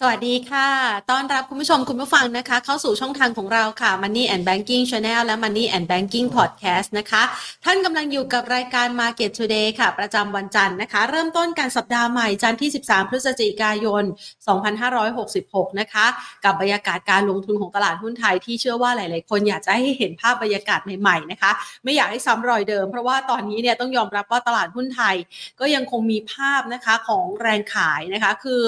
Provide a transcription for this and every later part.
สวัสดีค่ะ ต้อนรับคุณผู้ชมคุณผู้ฟังนะคะ เข้าสู่ช่องทางของเราค่ะ Money and Banking Channel และ Money and Banking Podcast นะคะ ท่านกำลังอยู่กับรายการ Market Today ค่ะ ประจำวันจันทร์นะคะ เริ่มต้นการสัปดาห์ใหม่จันทร์ที่ 13 พฤศจิกายน 2566 นะคะ กับบรรยากาศการลงทุนของตลาดหุ้นไทยที่เชื่อว่าหลาย ๆ คนอยากจะให้เห็นภาพบรรยากาศใหม่ ๆ นะคะ ไม่อยากให้ซ้ำรอยเดิม เพราะว่าตอนนี้เนี่ยต้องยอมรับว่าตลาดหุ้นไทย ก็ยังคงมีภาพนะคะของแรงขายนะคะ คือ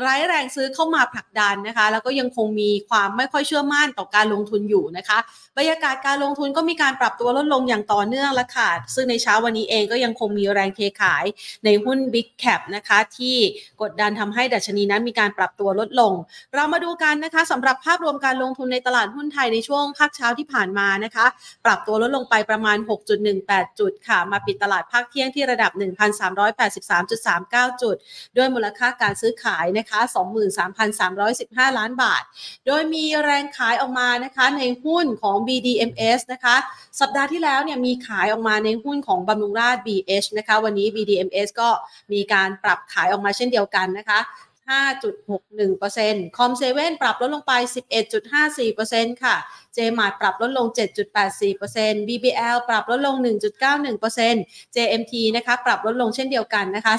ไร้แรงซื้อเข้ามาผลักดันนะคะ แล้วก็ยังคงมีความไม่ค่อยเชื่อมั่นต่อการลงทุนอยู่นะคะบรรยากาศการลงทุนก็มีการปรับตัวลดลงอย่างต่อเนื่องล้วค่ะ ซึ่งในเช้าวันนี้เองก็ยังคงมีแรงเทขายในหุ้น Big Cap นะคะที่กดดันทำให้ดัชนีนั้นมีการปรับตัวลดลง เรามาดูกันนะคะสำหรับภาพรวมการลงทุนในตลาดหุ้นไทยในช่วงภาคเช้าที่ผ่านมานะคะ ปรับตัวลดลงไปประมาณ 6.18 จุดค่ะ มาปิดตลาดภาคเที่ยงที่ระดับ 1,383.39 จุด ด้วยมูลค่าการซื้อขายนะคะ3,315 ล้านบาท โดยมีแรงขายออกมานะคะในหุ้นของ BDMs นะคะ สัปดาห์ที่แล้วเนี่ยมีขายออกมาในหุ้นของบำรุงราช BH นะคะ วันนี้ BDMs ก็มีการปรับขายออกมาเช่นเดียวกันนะคะ 5.61%คอมเซเว่นปรับลดลงไป 11.54%ค่ะเจมาร์ปรับลดลง 7.84% BBL ปรับลดลง 1.91% JMT นะคะ ปรับลดลงเช่นเดียวกันนะคะ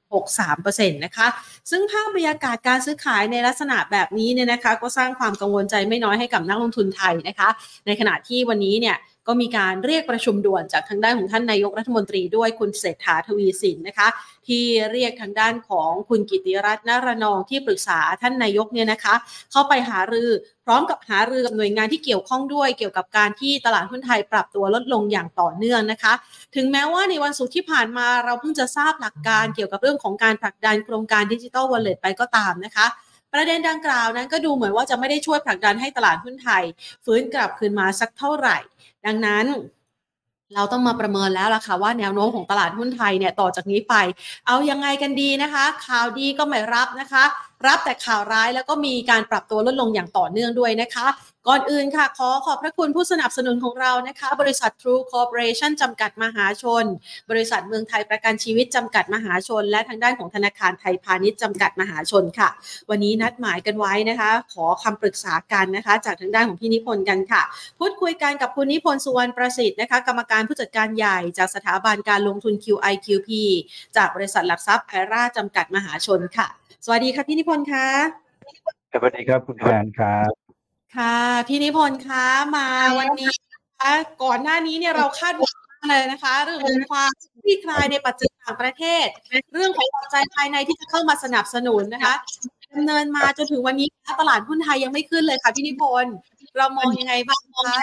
4.63%นะคะ ซึ่งภาพบรรยากาศการซื้อขายในลักษณะแบบนี้เนี่ยนะคะ ก็สร้างความกังวลใจไม่น้อยให้กับนักลงทุนไทยนะคะ ในขณะที่วันนี้เนี่ย ก็มีการเรียกประชุมด่วนจากทางด้านของท่านนายกรัฐมนตรีด้วยคุณเศรษฐาทวีสินนะคะ ที่เรียกทางด้านของคุณกิติรัตน์นารนองที่ปรึกษาท่านนายกเนี่ยนะคะ เข้าไปหารือพร้อมกับหารือกับหน่วยงานที่เกี่ยวข้องด้วย เกี่ยวกับการที่ตลาดหุ้นไทยปรับตัวลดลงอย่างต่อเนื่องนะคะ ถึงแม้ว่าในวันศุกร์ที่ผ่านมาเราเพิ่งจะทราบหลักการเกี่ยวกับเรื่องของการผลักดันโครงการดิจิ t a ลวอลเล็ตไปก็ตามนะคะ ประเด็นดังกล่าวนั้นก็ดูเหมือนว่าจะไม่ได้ช่วยผลักดันให้ตลาดหุ้นไทย ฟื้นกลับคืนมาสักเท่าไหร่ ดังนั้นเราต้องมาประเมินแล้วล่ะค่ะว่าแนวโน้มของตลาดหุ้นไทยเนี่ยต่อจากนี้ไป เอายังไงกันดีนะคะ ข่าวดีก็ไม่รับนะคะ รับแต่ข่าวร้ายแล้วก็มีการปรับตัวลดลงอย่างต่อเนื่องด้วยนะคะ ก่อนอื่นค่ะ ขอขอบพระคุณผู้สนับสนุนของเรานะคะ บริษัท True Corporation จำกัดมหาชน บริษัทเมืองไทยประกันชีวิตจำกัดมหาชน และทางด้านของธนาคารไทยพาณิชย์จำกัดมหาชนค่ะ วันนี้นัดหมายกันไว้นะคะ ขอคำปรึกษากันนะคะ จากทางด้านของพี่นิพนธ์กันค่ะ พูดคุยกันกับคุณนิพนธ์สุวรรณประสิทธิ์นะคะ กรรมการผู้จัดการใหญ่จากสถาบันการลงทุน QIQP จากบริษัทหลักทรัพย์ไอราจำกัดมหาชนค่ะ สวัสดีค่ะพี่นิพนธ์ค่ะสวัสดีครับคุณแฟนครับค่ะพี่นิพนธ์คะมาวันนี้นะคะก่อนหน้านี้เนี่ยเราคาดหวังมากเลยนะคะ เรื่องของความคลี่คลายในปัจจัยต่างประเทศ เรื่องของปัจจัยภายในที่จะเข้ามาสนับสนุนนะคะดำเนินมาจนถึงวันนี้ตลาดหุ้นไทยยังไม่ขึ้นเลยค่ะพี่นิพนธ์เรามองยังไงบ้างคะ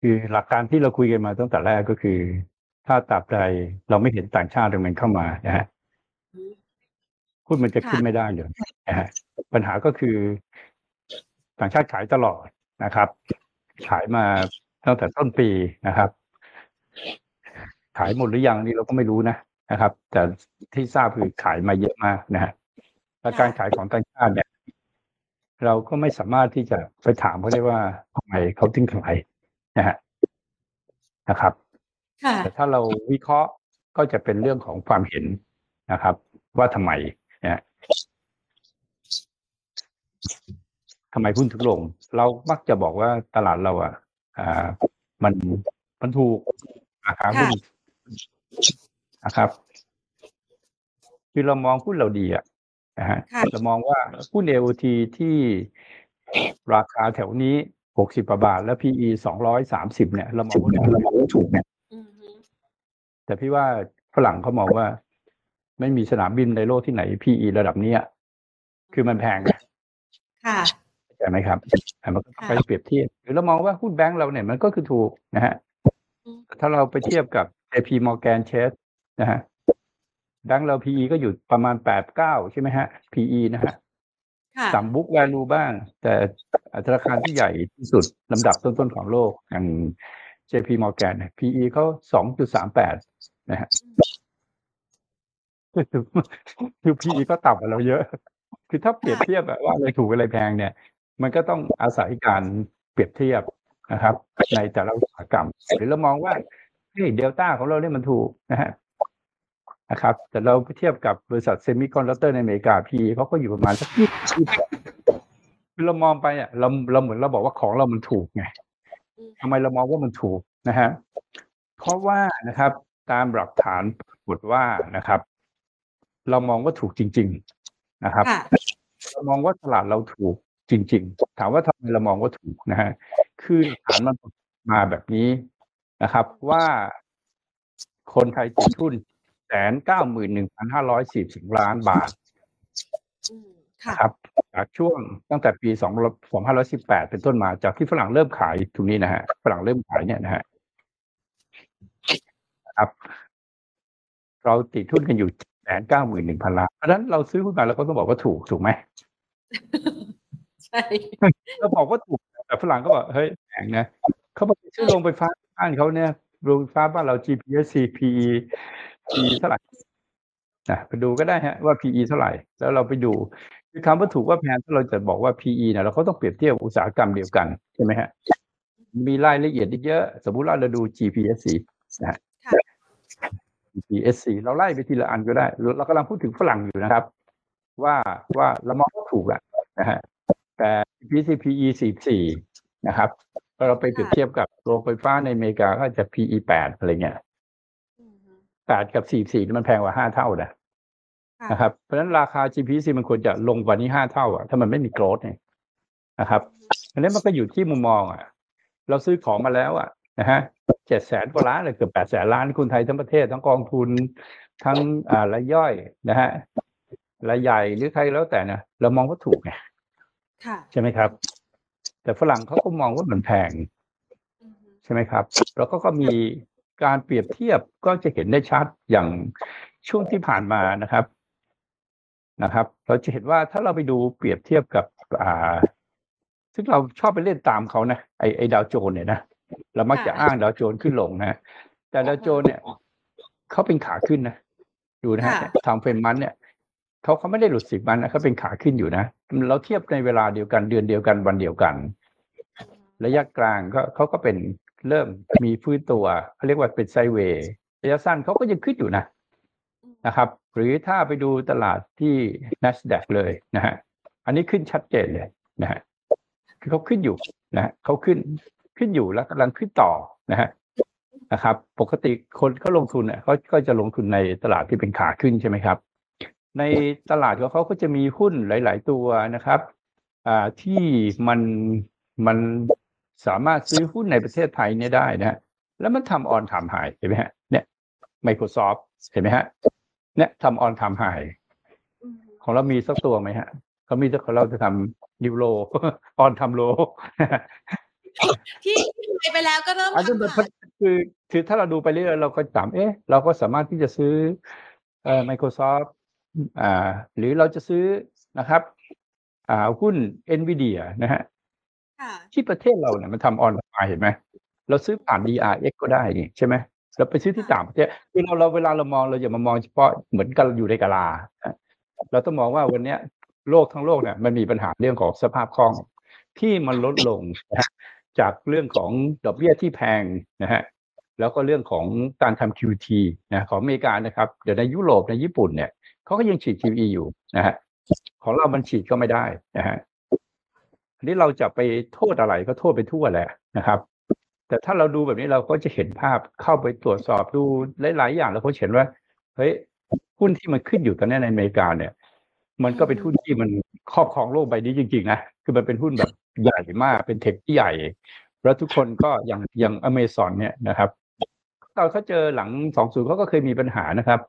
คือหลักการที่เราคุยกันมาตั้งแต่แรกก็คือ ถ้าตราบใดเราไม่เห็นต่างชาติมันเข้ามานะฮะ หุ้นมันจะขึ้นไม่ได้เลยนะฮะปัญหาก็คือต่างชาติขายตลอดนะครับ ขายมาตั้งแต่ต้นปีนะครับ ขายหมดหรือยังนี่เราก็ไม่รู้นะนะครับ แต่ที่ทราบคือขายมาเยอะมากนะฮะและการขายของต่างชาติเนี่ย เราก็ไม่สามารถที่จะไปถามเขาได้ว่าทำไมเขาถึงขายนะฮะนะครับค่ะแต่ถ้าเราวิเคราะห์ก็จะเป็นเรื่องของความเห็นนะครับ ว่าทำไมนะ ทำไมหุ้นถึงลง เรามักจะบอกว่าตลาดเราอะอ่า มันมันถูกราคาหุ้นนะครับ คือเรามองหุ้นเราดีอะนะฮะค่ะเรามองว่าหุ้น AOT ที่ราคาแถวนี้หกสิบาท แล้ว PE สองร้อยสามสิบเนี่ย เรามองว่าเรามองว่าถูกเนี่ยอือฮึแต่พี่ว่าฝรั่งเขามองว่า ไม่มีสนามบินในโลกที่ไหน PE ระดับเนี้ยคือมันแพงไงค่ะใช่ไหมครับอะมันก็ต้องไปค่ะเปรียบเทียบหรือเรามองว่าหุ้นแบงก์เราเนี่ยมันก็คือถูกนะฮะอืมแต่ถ้าเราไปเทียบกับ JP Morgan Chase นะฮะแบงก์เรา PE ก็อยู่ประมาณแปดเก้าใช่ไหมฮะ PE นะฮะค่ะต่ำบุ๊กแวลูบ้าง แต่ธนาคารที่ใหญ่ที่สุดลำดับต้นๆของโลกอย่าง JP Morgan เนี่ย PE เขาสองจุดสามแปดนะฮะ คือคือ PE ก็ต่ำกว่าเราเยอะ คือถ้าเปรียบเทียบอะว่าอะไรถูกอะไรแพงเนี่ย มันก็ต้องอาศัยการเปรียบเทียบนะครับ ในแต่ละอุตสาหกรรม หรือเรามองว่าเฮ้ยเดลต้าของเราเนี่ยมันถูกนะฮะนะครับ แต่เราเทียบกับบริษัท semiconductor ในอเมริกา PE เขาก็อยู่ประมาณสักยี่สิบคือเรามองไปอะเราเราเหมือนเราบอกว่าของเรามันถูกไงทำไมเรามองว่ามันถูกนะฮะเพราะว่านะครับตามหลักฐานปรากฏว่านะครับ เรามองว่าถูกจริง ๆนะครับค่ะเรามองว่าตลาดเราถูกจริง ๆ ถามว่าทำไมเรามองว่าถูกนะฮะคือหลักฐานมันมาแบบนี้นะครับ ว่าคนไทยติดทุนแสนเก้าหมื่นหนึ่งพันห้าร้อยสี่สิบล้านบาทอืมค่ะครับจากช่วงตั้งแต่ปีสองสองพันร้อยสิบแปดเป็นต้นมาจากที่ฝรั่งเริ่มขายตรงนี้นะฮะฝรั่งเริ่มขายเนี่ยนะฮะครับ เราติดทุนกันอยู่ แสนเก้าหมื่นหนึ่งพันล้านเพราะฉะนั้นเราซื้อหุ้นมาแล้วก็ต้องบอกว่าถูกถูกไหมใช่เราบอกว่าถูกแต่ฝรั่งก็บอกเฮ้ยแพงนะเขาบอกซื้อโรงไฟฟ้าบ้านเขาเนี่ยโรงไฟฟ้าบ้านเรา GPS PE PE เท่าไหร่นะไปดูก็ได้ฮะว่า PE เท่าไหร่ แล้วเราไปดูคือคำว่าถูกว่าแพงถ้าเราจะบอกว่า PE เนี่ยเราก็ต้องเปรียบเทียบอุตสาหกรรมเดียวกันใช่ไหมฮะมีรายละเอียดอีกเยอะ สมมุติว่าเราดู GPSC นะ ฮะค่ะ GPSC เราไล่ไปทีละอันก็ได้ เรากำลังพูดถึงฝรั่งอยู่นะครับ ว่าว่าเรามองว่าถูกแหละนะฮะแต่ PCPE 44นะครับถ้าเราไปเปรียบเทียบกับโรงไฟฟ้าในอเมริกาก็จะ PE 8อะไรเงี้ยอืม8กับ44นี่มันแพงกว่า 5 เท่านะค่ะนะครับเพราะฉะนั้นราคา GPC มันควรจะลงกว่านี้ 5 เท่าอะถ้ามันไม่มีโกรธเนี่ยนะครับอันนี้มันก็อยู่ที่มุมมองอะ เราซื้อของมาแล้วอะนะฮะ เจ็ดแสนกว่าล้านเลยเกือบแปดแสนล้านคนไทยทั้งประเทศทั้งกองทุนทั้งอ่ารายย่อยนะฮะรายใหญ่หรือใครแล้วแต่นะเรามองว่าถูกไงค่ะใช่ไหมครับ แต่ฝรั่งเขาก็มองว่ามันแพงอืมใช่ไหมครับ แล้วก็ก็มีการเปรียบเทียบก็จะเห็นได้ชัดอย่างช่วงที่ผ่านมานะครับนะครับ เราจะเห็นว่าถ้าเราไปดูเปรียบเทียบกับ อ่า ซึ่งเราชอบไปเล่นตามเขานะไอไอดาวโจนส์เนี่ยนะ เรามักจะอ้างดาวโจนส์ขึ้นลงนะแต่ดาวโจนส์เนี่ยเขาเป็นขาขึ้นนะดูนะฮะทำเฟรมมันเนี่ยเขาเขาไม่ได้หลุดสิบมันนะเขาเป็นขาขึ้นอยู่นะเราเทียบในเวลาเดียวกันเดือนเดียวกันวันเดียวกัน ระยะกลางก็เขาก็เป็นเริ่มมีฟื้นตัวเขาเรียกว่าเป็นไซด์เวย์ระยะสั้นเขาก็ยังขึ้นอยู่นะนะครับ หรือถ้าไปดูตลาดที่ NASDAQ เลยนะฮะอันนี้ขึ้นชัดเจนเลยนะฮะคือเขาขึ้นอยู่นะฮะเขาขึ้น ขึ้นอยู่แล้วกำลังขึ้นต่อนะฮะนะครับ ปกติคนเขาลงทุนเนี่ยเขาก็จะลงทุนในตลาดที่เป็นขาขึ้นใช่ไหมครับ ในตลาดของเขาก็จะมีหุ้นหลาย ๆ ตัวนะครับอ่าที่มันมันสามารถซื้อหุ้นในประเทศไทยเนี่ยได้นะฮะแล้วมันทำออนทำหายเห็นไหมฮะเนี่ย Microsoft เห็นไหมฮะเนี่ยทำออนทำหายของเรามีสักตัวไหมฮะเขามีแต่ของเราจะทำนิวโลออนทำโล ที่ที่ไปแล้วก็เริ่มอันนี้ทำมันขายคือคือถ้าเราดูไปเรื่อยๆเราก็ถามเอ๊ะ เราก็สามารถที่จะซื้อเอ่อ Microsoft อ่า หรือเราจะซื้อนะครับ อ่าหุ้น Nvidia นะฮะค่ะที่ประเทศเราเนี่ยมันทำออนไลน์เห็นไหมเราซื้อผ่าน DRX ก็ได้นี่ใช่ไหมเราไปซื้อที่ต่างประเทศคือเราเราเวลาเรามองเราอย่ามามองเฉพาะเหมือนกันอยู่ในกะลานะเราต้องมองว่าวันเนี้ยโลกทั้งโลกเนี่ยมันมีปัญหาเรื่องของสภาพคล่องที่มันลดลงนะฮะ จากเรื่องของดอกเบี้ยที่แพงนะฮะแล้วก็เรื่องของการทำ QT นะของอเมริกานะครับ เดี๋ยวในยุโรปในญี่ปุ่นเนี่ยเขาก็ยังฉีด QE อยู่นะฮะของเรามันฉีดก็ไม่ได้นะฮะอันนี้เราจะไปโทษอะไรก็โทษไปทั่วแหละนะครับ แต่ถ้าเราดูแบบนี้เราก็จะเห็นภาพเข้าไปตรวจสอบดูหลาย ๆ อย่างแล้วก็เห็นว่าเฮ้ยหุ้นที่มันขึ้นอยู่ตอนนี้ในอเมริกาเนี่ย มันก็เป็นหุ้นที่มันครอบครองโลกใบนี้จริงๆนะคือมันเป็นหุ้นแบบใหญ่มากเป็นเทคที่ใหญ่ แล้วทุกคนก็อย่างอย่างอเมซอนเนี่ยนะครับตอนเขาเจอหลังสองศูนย์เขาก็เคยมีปัญหานะครับ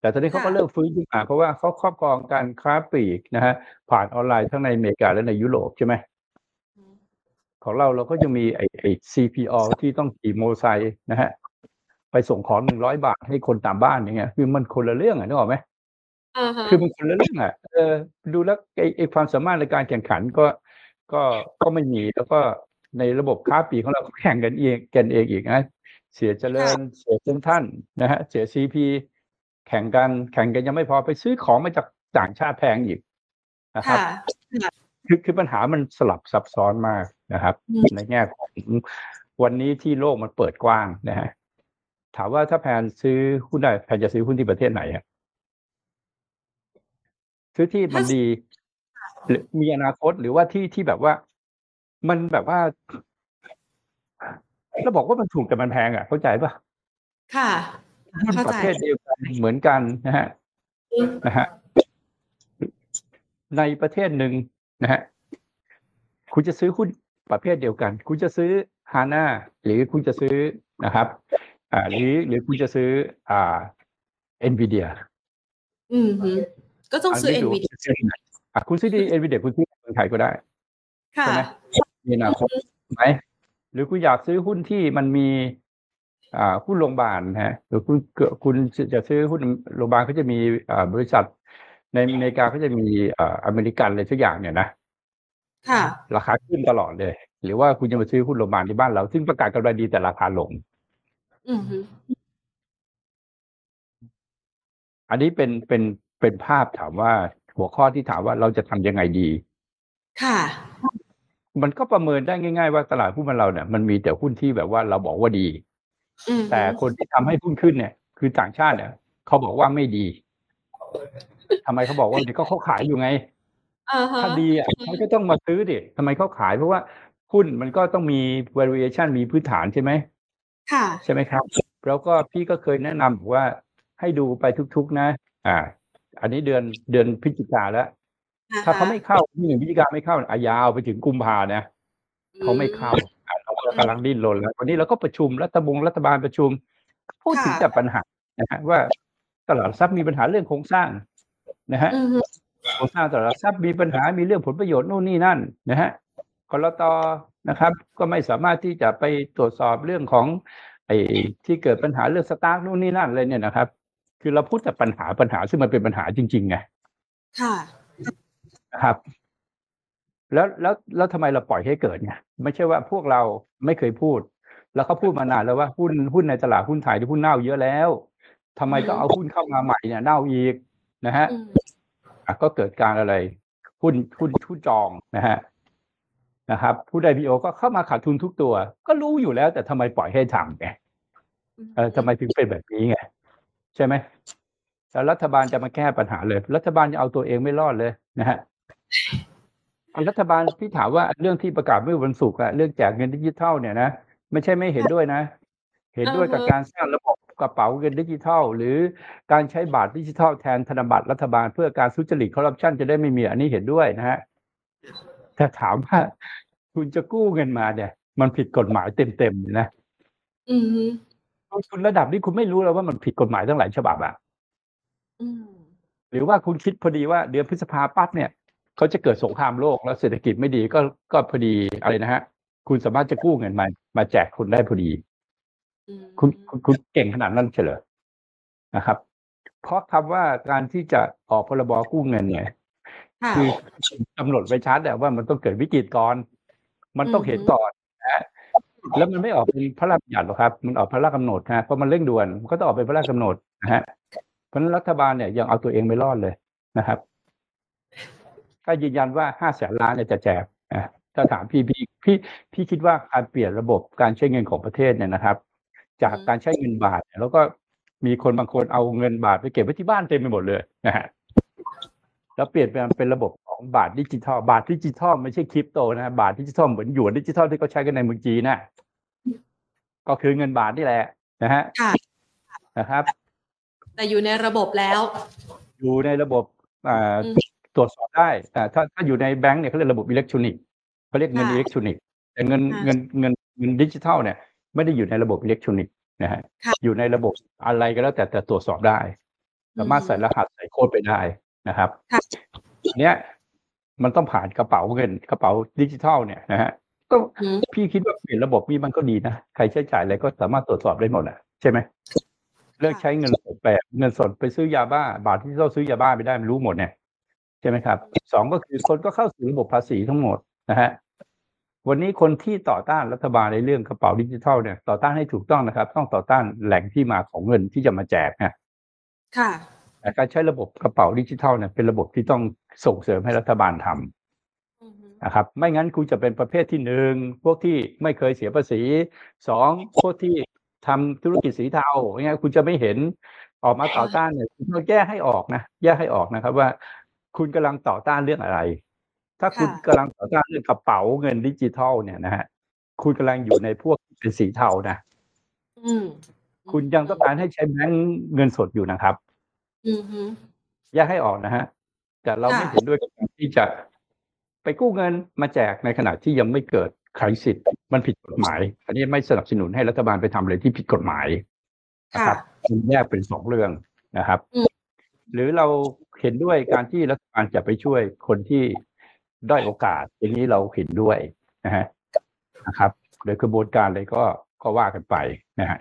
แต่ตอนนี้เขาก็เริ่มฟื้นขึ้นมาเพราะว่าเขาครอบครองการค้าปลีกนะฮะผ่านออนไลน์ทั้งในอเมริกาและในยุโรปใช่ไหมของเราเราก็ยังมีไอ้ไอ้ CPO ที่ต้องขี่โมอเตอร์ไซค์นะฮะไปส่งของหนึ่งร้อยบาทให้คนตามบ้านอย่างเงี้ยคือมันคนละเรื่องอะนึกออกไหมอ่าฮะ คือมันคนละเรื่องอะเออดูแล้วไอ้ไอ้ความสามารถในการแข่งขันก็ก็ก็ไม่มีแล้วก็ในระบบค้าปลีกของเราก็แข่งกันเองกันเองอีกนะเสียเจริญเสียเซนท่านนะฮะเสียซีพีแข่งกันแข่งกันยังไม่พอไปซื้อของมาจากต่างชาติแพงอีกนะครับค่ะคือคือปัญหามันสลับซับซ้อนมากนะครับอืมในแง่ของวันนี้ที่โลกมันเปิดกว้างนะฮะถามว่าถ้าแพนซื้อหุ้นได้แพนจะซื้อหุ้นที่ประเทศไหนอะ ซื้อที่มันดี หรือมีอนาคตหรือว่าที่ที่แบบว่า มันแบบว่าเราบอกว่ามันถูกแต่มันแพงอะ เข้าใจปะค่ะหุ้นเข้าประใจเภทเดียวกันเหมือนกันนะฮะนะฮะในประเทศหนึ่งนะฮะคุณจะซื้อหุ้นประเภทเดียวกัน คุณจะซื้อฮาน่าหรือคุณจะซื้อนะครับ อ่าหรือหรือคุณจะซื้อ อ่าเอ็นวีเดียอืมฮึ ก็ต้องซื้อดู NVIDIA ซื้อที่ไหนอะคุณซื้อที่เอ็นวีเดียคุณซื้อในเมืองไทยก็ได้ค่ะใช่ไหมมีอนาคตไหมหรือคุณอยากซื้อหุ้นที่มันมี อ่าหุ้นโรงพยาบาลนะฮะ หรือคุณเกิดคุณจะซื้อหุ้นโรงพยาบาลเขาจะมีอ่าบริษัท ในอเมริกาเขาจะมีอ่าอเมริกันอะไรทุกอย่างเนี่ยนะค่ะ ราคาขึ้นตลอดเลย หรือว่าคุณจะมาซื้อหุ้นโรงพยาบาลที่บ้านเรา ซึ่งประกาศกำไรดีแต่ราคาลงอืมฮึอันนี้เป็นเป็น เป็นภาพถามว่าหัวข้อที่ถามว่าเราจะทำยังไงดี ค่ะ มันก็ประเมินได้ง่าย ๆ ว่าตลาดหุ้นมันเราเนี่ยมันมีแต่หุ้นที่แบบว่าเราบอกว่าดีอืมฮึแต่คนที่ทำให้หุ้นขึ้นเนี่ย คือต่างชาติเนี่ยเขาบอกว่าไม่ดีทำไมเขาบอกว่าดีก็เขาขายอยู่ไงอ่าฮะถ้าดีอะเขาก็ต้องมาซื้อดิทำไมเขาขายเพราะว่าหุ้นมันก็ต้องมี valuation มีพื้นฐานใช่ไหมค่ะ ใช่ไหมครับ แล้วก็พี่ก็เคยแนะนำบอกว่าให้ดูไปทุก ๆ นะ อ่า อันนี้เดือนเดือนพฤศจิกาแล้ว ถ้าเขาไม่เข้าที่หนึ่งพฤศจิกาไม่เข้าอายาวไปถึงกุมภานะเขาไม่เข้าอะเราก็กำลังดิ้นรนแล้ววันนี้เราก็ประชุมรัฐบงรัฐบาลประชุม พูดถึงค่ะแต่ปัญหานะฮะว่าตลาดทรัพย์มีปัญหาเรื่องโครงสร้างนะฮะอืมฮึโครงสร้างตลาดทรัพย์มีปัญหามีเรื่องผลประโยชน์นู่นนี่นั่นนะฮะกรตนะครับ ก็ไม่สามารถที่จะไปตรวจสอบเรื่องของไอ้ที่เกิดปัญหาเรื่องสตาร์กนู่นนี่นั่นเลยเนี่ยนะครับ คือเราพูดแต่ปัญหาปัญหาซึ่งมันเป็นปัญหาจริงๆไงค่ะนะครับ แล้วแล้วแล้วทำไมเราปล่อยให้เกิดไงไม่ใช่ว่าพวกเราไม่เคยพูด แล้วเขาพูดมานานแล้วว่าหุ้นหุ้นในตลาดหุ้นไทยที่หุ้นเน่าเยอะแล้วทำไมต้องเอาหุ้นเข้ามาใหม่เนี่ยเน่าอีกนะฮะอืมอะก็เกิดการอะไร หุ้นหุ้นหุ้นจองนะฮะนะครับผู้ใดพีโอก็เข้ามาขาดทุนทุกตัว ก็รู้อยู่แล้ว แต่ทำไมปล่อยให้ทำไงเออทำไมถึงเป็นแบบนี้ไง ใช่ไหมแล้วรัฐบาลจะมาแก้ปัญหาเลย รัฐบาลจะเอาตัวเองไม่รอดเลยนะฮะรัฐบาลที่ถามว่าเรื่องที่ประกาศเมื่อวันศุกร์อะเรื่องแจกเงินดิจิทัลเนี่ยนะไม่ใช่ไม่เห็นด้วยนะ เห็นด้วยกับการสร้างระบบกระเป๋าเงินดิจิทัล หรือการใช้บาทดิจิทัลแทนธนบัตรรัฐบาลเพื่อการทุจริตคอร์รัปชันจะได้ไม่มีอันนี้เห็นด้วยนะฮะแต่ถามว่าคุณจะกู้เงินมาเนี่ย มันผิดกฎหมายเต็มๆนะอืมฮึ คุณระดับนี้คุณไม่รู้แล้วว่ามันผิดกฎหมายตั้งหลายฉบับอะอืมหรือว่าคุณคิดพอดีว่าเดือนพฤษภาปั๊บเนี่ยเขาจะเกิดสงครามโลกแล้วเศรษฐกิจไม่ดีก็ก็พอดีอะไรนะฮะ คุณสามารถจะกู้เงินมามาแจกคุณได้พอดีอืมคุณคุณคุณเก่งขนาดนั้นเฉลยนะครับ เพราะคำว่าการที่จะออกพรบกู้เงินเนี่ยค่ะคือกำหนดไว้ชัดแต่ว่ามันต้องเกิดวิกฤตก่อน มันต้องเห็นก่อนนะฮะ แล้วมันไม่ออกเป็นพระราชบัญญัติหรอกครับ มันออกพระราชกำหนดนะเพราะมันเร่งด่วนมันก็ต้องออกเป็นพระราชกำหนดนะฮะเพราะฉะนั้นรัฐบาลเนี่ยยังเอาตัวเองไม่รอดเลยนะครับก็ยืนยันว่าห้าแสนล้านเนี่ยจะแจกนะถ้าถามพี่พี่พี่พี่คิดว่าการเปลี่ยนระบบการใช้เงินของประเทศเนี่ยนะครับ จากการใช้เงินบาทเนี่ยแล้วก็มีคนบางคนเอาเงินบาทไปเก็บไว้ที่บ้านเต็มไปหมดเลยนะฮะแล้วเปลี่ยนเป็นเป็นระบบ ของบาทดิจิทัล บาทดิจิทัลไม่ใช่คริปโตนะฮะบาทดิจิทัลเหมือนหยวนดิจิทัลที่เขาใช้กันในเมืองจีนน่ะก็คือเงินบาทนี่แหละนะฮะค่ะนะครับ แต่อยู่ในระบบแล้ว อยู่ในระบบอ่าอืมตรวจสอบได้อ่าถ้าถ้าอยู่ในแบงก์เนี่ยเขาเรียกระบบอิเล็กทรอนิกส์เขาเรียกเงินค่ะอิเล็กทรอนิกส์แต่เงินค่ะเงินเงินเงินดิจิทัลเนี่ยไม่ได้อยู่ในระบบอิเล็กทรอนิกส์นะฮะค่ะอยู่ในระบบอะไรก็แล้วแต่แต่ตรวจสอบได้ สามารถใส่รหัสใส่โค้ดไปได้นะครับค่ะอันเนี้ย มันต้องผ่านกระเป๋าเงินกระเป๋าดิจิทัลเนี่ยนะฮะก็อืมพี่คิดว่าเปลี่ยนระบบนี้มันก็ดีนะใครใช้จ่ายอะไรก็สามารถตรวจสอบได้หมดอะใช่ไหมเลิกใช้เงินสดแบบเงินสดไปซื้อยาบ้า บาทที่เราซื้อยาบ้าไม่ได้มันรู้หมดเนี่ยใช่ไหมครับสองก็คือคนก็เข้าสู่ระบบภาษีทั้งหมดนะฮะวันนี้คนที่ต่อต้านรัฐบาลในเรื่องกระเป๋าดิจิทัลเนี่ยต่อต้านให้ถูกต้องนะครับ ต้องต่อต้านแหล่งที่มาของเงินที่จะมาแจกนะค่ะแต่ การใช้ระบบกระเป๋าดิจิทัลเนี่ยเป็นระบบที่ต้องส่งเสริมให้รัฐบาลทำอืมฮึนะครับ ไม่งั้นคุณจะเป็นประเภทที่หนึ่งพวกที่ไม่เคยเสียภาษีสองพวกที่ทำธุรกิจสีเทาอย่างเงี้ยคุณจะไม่เห็นออกมาต่อต้านเนี่ยคุณต้องแยกให้ออกนะแยกให้ออกนะครับว่า คุณกำลังต่อต้านเรื่องอะไร ถ้าคุณค่ะกำลังต่อต้านเรื่องกระเป๋าเงินดิจิทัลเนี่ยนะฮะคุณกำลังอยู่ในพวกที่เป็นสีเทานะอืมคุณยังต้องการให้ใช้แบงก์เงินสดอยู่นะครับ อืมฮึแยกให้ออกนะฮะ แต่เราค่ะไม่เห็นด้วยกับการที่จะไปกู้เงินมาแจกในขณะที่ยังไม่เกิดคริสิตมันผิดกฎหมาย อันนี้ไม่สนับสนุนให้รัฐบาลไปทำอะไรที่ผิดกฎหมายนะค่ะครับมันแยกเป็นสองเรื่องนะครับอืมหรือเราเห็นด้วยการที่รัฐบาลจะไปช่วยคนที่ด้อยโอกาสอย่างนี้เราเห็นด้วยนะฮะนะครับ โดยกระบวนการเลยก็ก็ว่ากันไปนะฮะ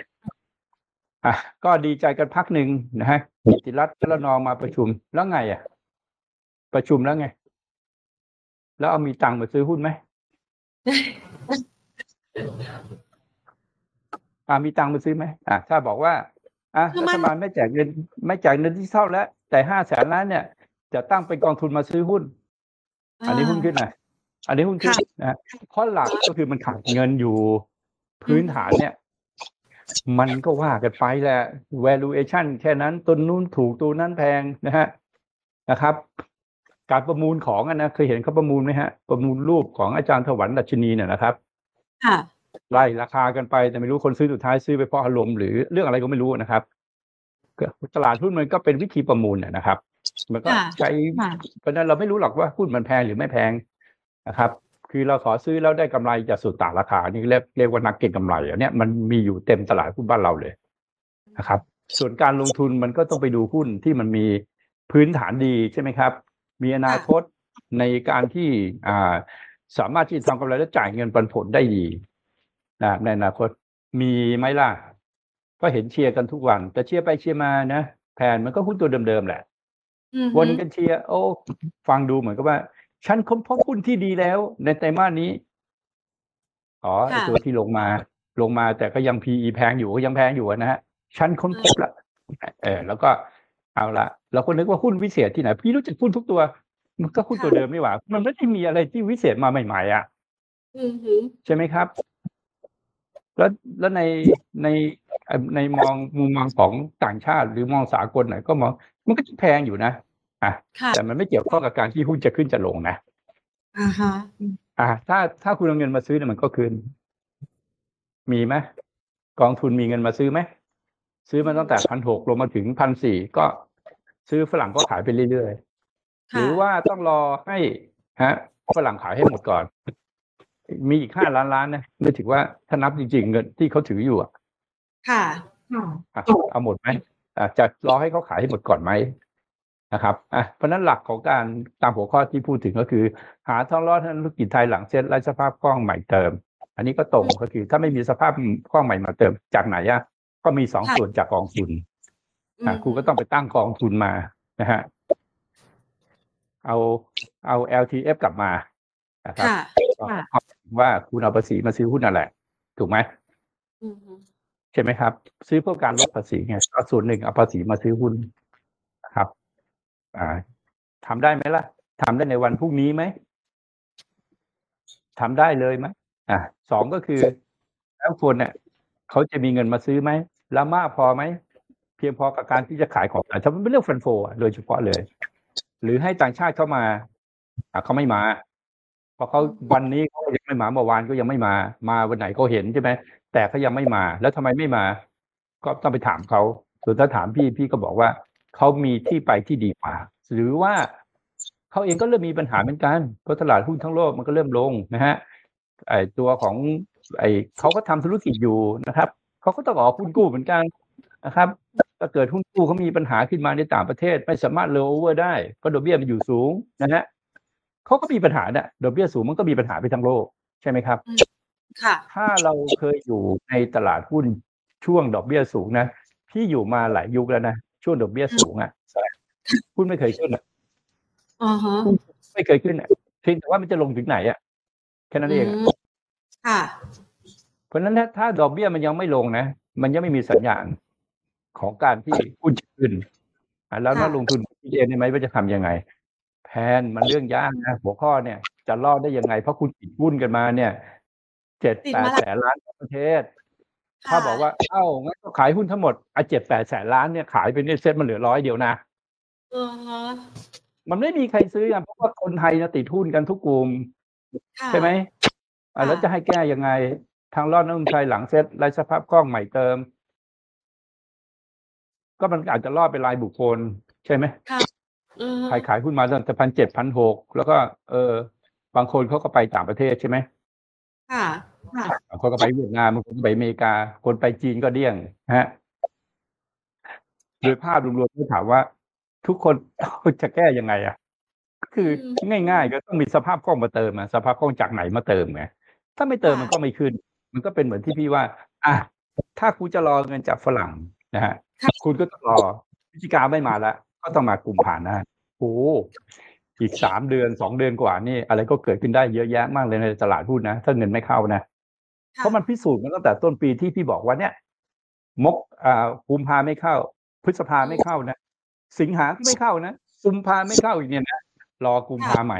อะก็ดีใจกันพักหนึ่งนะฮะ กิติรัตน์และนองมาประชุมแล้วไงอะ ประชุมแล้วไง แล้วเอามีตังค์มาซื้อหุ้นไหมอ่ามีตังค์มาซื้อไหมอ่าถ้าบอกว่า อะคือรัมันฐบาลไม่แจกเงิน ไม่แจกเงินดิจิทัลแล้ว แต่ห้าแสนล้านเนี่ย จะตั้งเป็นกองทุนมาซื้อหุ้น อันนี้หุ้นขึ้นนะอันนี้หุ้นขึ้นนะฮะเพราะหลักก็คือมันขาดเงินอยู่พื้นฐานเนี่ย มันก็ว่ากันไปแหละ valuation แค่นั้นต้นนู้นถูกตัวนั้นแพงนะฮะนะครับ การประมูลของอะนะเคยเห็นเขาประมูลไหมฮะ ประมูลรูปของอาจารย์ถวันดัชนีเนี่ยนะครับค่ะไล่ราคากันไปแต่ไม่รู้คนซื้อสุดท้ายซื้อไปเพราะอารมณ์หรือเรื่องอะไรก็ไม่รู้นะครับก็ตลาดหุ้นมันก็เป็นวิธีประมูลน่ะนะครับ มันก็ค่ะใช้ค่ะเพราะฉะนั้นเราไม่รู้หรอกว่าหุ้นมันแพงหรือไม่แพงนะครับ คือเราขอซื้อแล้วได้กำไรจากสุดต่างราคา นี่เรียกเรียกว่านักเก็งกำไรอันเนี้ยมันมีอยู่เต็มตลาดหุ้นบ้านเราเลยนะครับ ส่วนการลงทุนมันก็ต้องไปดูหุ้นที่มันมีพื้นฐานดีใช่ไหมครับ มีอนาคตในการที่อ่าสามารถที่จะทำกำไรและจ่ายเงินปันผลได้ดีนะในอนาคตมีไหมล่ะ ก็เห็นเชียร์กันทุกวัน แต่เชียร์ไปเชียร์มานะแผนมันก็หุ้นตัวเดิมๆแหละอืมฮึวนกันเชียร์โอ้ ฟังดูเหมือนกับว่า ฉันค้นพบหุ้นที่ดีแล้ว ในไตรมาสนี้อ๋อไอตัวที่ลงมา ลงมาแต่ก็ยัง PE แพงอยู่ก็ยังแพงอยู่อะนะฮะฉันค้นพบละเออ แล้วก็เอาละเราก็นึกว่าหุ้นวิเศษที่ไหน พี่รู้จักหุ้นทุกตัว มันก็หุ้นตัวเดิมนี่หว่า มันไม่ได้มีอะไรที่วิเศษมาใหม่ๆอะอืมฮึใช่ไหมครับ แล้วแล้วในในเอ่อในมองมุมมองของต่างชาติหรือมองสากลไหนอยก็มอง มันก็แพงอยู่นะ อะค่ะแต่มันไม่เกี่ยวข้องกับการที่หุ้นจะขึ้นจะลงนะอ่าฮะอ่าถ้าถ้าคุณเอาเงินมาซื้อเนี่ยมันก็คืน มีไหมกองทุนมีเงินมาซื้อไหมซื้อมาตั้งแต่พันหกลงมาถึงพันสี่ก็ซื้อฝรั่งก็ขายไปเรื่อยๆหค่ะรือว่าต้องรอให้ฮะฝรั่งขายให้หมดก่อน มีอีกห้าล้านล้านนะไม่ถือว่าถ้านับจริง ๆ เงินที่เขาถืออยู่อะค่ะอะเอาหมดไหมอะจะรอให้เขาขายให้หมดก่อนไหม นะครับอะเพราะฉะนั้นหลักของการตามหัวข้อที่พูดถึงก็คือ หาทางรอดให้ธุรกิจไทยหลังเซ็ตและสภาพคล่องใหม่เติม อันนี้ก็ตรงก็คือ ถ้าไม่มีสภาพคล่องใหม่มาเติมจากไหนอะก็มีสองค่ะส่วนจากกองทุนอะอืมคุณก็ต้องไปตั้งกองทุนมานะฮะเอาเอา LTF กลับมานะครับค่ะก็ค่ะว่าคุณเอาภาษีมาซื้อหุ้นนั่นแหละ ถูกไหมอืมฮึใช่ไหมครับ ซื้อเพื่อการลดภาษีไงเอาส่วนหนึ่งเอาภาษีมาซื้อหุ้นนะครับ อ่าทำได้ไหมล่ะทำได้ในวันพรุ่งนี้ไหมทำได้เลยไหมอ่าสองก็คือ แล้วคนเนี่ยเขาจะมีเงินมาซื้อไหมแล้วมากพอไหมเพียงพอกับการที่จะขายของแต่ถ้ามันเป็นเรื่องฟันโฟอะโดยเฉพาะเลย หรือให้ต่างชาติเข้ามาอะเขาไม่มาเพราะเขาวันนี้เขายังไม่มาเมื่อวานก็ยังไม่มา มาวันไหนก็เห็นใช่ไหมแต่เขายังไม่มา แล้วทำไมไม่มา ก็ต้องไปถามเขาส่วนถ้าถามพี่พี่ก็บอกว่า เขามีที่ไปที่ดีกว่า หรือว่าเขาเองก็เริ่มมีปัญหาเหมือนกันเพราะตลาดหุ้นทั้งโลกมันก็เริ่มลงนะฮะไอตัวของ ไอเขาก็ทำธุรกิจอยู่นะครับเขาก็ต้องออกหุ้นกู้เหมือนกันนะครับถ้าเกิดหุ้นกู้เขามีปัญหาขึ้นมาในต่างประเทศ ไม่สามารถเลโอเวอร์ได้เพราะดอกเบี้ยมันอยู่สูงนะฮะเขาก็มีปัญหาเนี่ยดอกเบี้ยสูงมันก็มีปัญหาไปทั้งโลกใช่ไหมครับค่ะ ถ้าเราเคยอยู่ในตลาดหุ้นช่วงดอกเบี้ยสูงนะพี่อยู่มาหลายยุคแล้วนะ ช่วงดอกเบี้ยสูงอะหุ้นไม่เคยขึ้นอะอ่าฮะไม่เคยขึ้นอะเพียงแต่ว่ามันจะลงถึงไหนอะแค่นั้นเองอะมค่ะเพราะฉะนั้นถ้าถ้าดอกเบี้ยมันยังไม่ลงนะ มันยังไม่มีสัญญาณของการที่หุ้นจะขึ้นอะแล้วนักค่ะลงทุนคิดเองได้ไหมว่าจะทำยังไงแผนมันเรื่องยากนะหัวข้อเนี่ย จะรอดได้ยังไง เพราะคุณติดหุ้นกันมาเนี่ยเจ็ดติดแปดมาหลายแสนล้านทั้งประเทศค่ะ ถ้าบอกว่าเอ้างั้นก็ขายหุ้นทั้งหมดอะเจ็ดแปดแสนล้านเนี่ยขายไปเนี่ยเซ็ตมันเหลือร้อยเดียวนะอือฮะมันไม่มีใครซื้ออะเพราะว่าคนไทยนะติดหุ้นกันทุกกลุ่มค่ะใช่ไหมอะค่ะแล้วจะให้แก้ยังไง ทางรอดนักลงทุนไทยหลังเซ็ตรายสภาพคล่องใหม่เติม ก็มันอาจจะรอดเป็นรายบุคคล ใช่ไหมอือฮะขายขายหุ้นมาตั้งแต่พันเจ็ดพันหกแล้วก็ เออ บางคนเขาก็ไปต่างประเทศใช่ไหมค่ะ ค่ะบางคนก็ไปเวียดนามบางคนก็ไปอเมริกา คนไปจีนก็เดี่ยงฮะโดยภาพรวมๆที่ถามว่า ทุกคนจะแก้ยังไง อะ ก็คือง่าย ๆ ก็ต้องมีสภาพคล่องมาเติมอะสภาพคล่องจากไหนมาเติมไงถ้าไม่เติมมันก็ไม่ขึ้น มันก็เป็นเหมือนที่พี่ว่า อะถ้าคุณจะรอเงินจากฝรั่งนะฮะคุณก็ต้องรอพฤศจิกาไม่มาแล้วก็ต้องมากุมภาหน้าโอ้โหอีกสามเดือนสองเดือนกว่านี่อะไรก็เกิดขึ้นได้เยอะแยะมากเลยในตลาดหุ้นนะถ้าเงินไม่เข้านะ เพราะมันพิสูจน์มาตั้งแต่ต้นปีที่พี่บอกว่าเนี่ย มกอ่ากุมภาไม่เข้า พฤษภาไม่เข้านะ สิงหาก็ไม่เข้านะกุมภาไม่เข้าอีกเนี่ยนะรอกุมภาใหม่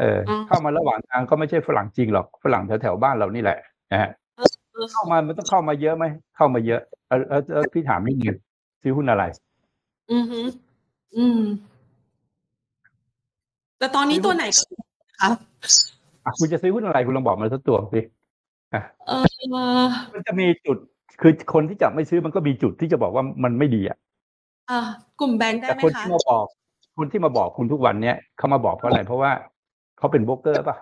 เออ เข้ามาระหว่างทางก็ไม่ใช่ฝรั่งจริงหรอกฝรั่งแถวแถวๆบ้านเรานี่แหละนะฮะเข้ามามันต้องเข้ามาเยอะไหมเข้ามาเยอะเออเออเออพี่ถามนิดนึงซื้อหุ้นอะไร อือฮึอืม แต่ตอนนี้ตัวไหนก็คะอะคุณจะซื้อหุ้นอะไรคุณลองบอกมาสักตัวสิเออ มันจะมีจุดคือคนที่จะไม่ซื้อมันก็มีจุดที่จะบอกว่ามันไม่ดีอะอ่ากลุ่มแบงค์ได้แต่ไหมคนคะที่มาบอก คนที่มาบอกคุณทุกวันเนี้ยเขามาบอกเพราะอะไรเพราะว่าเขาเป็นโบรกเกอร์ป่ะ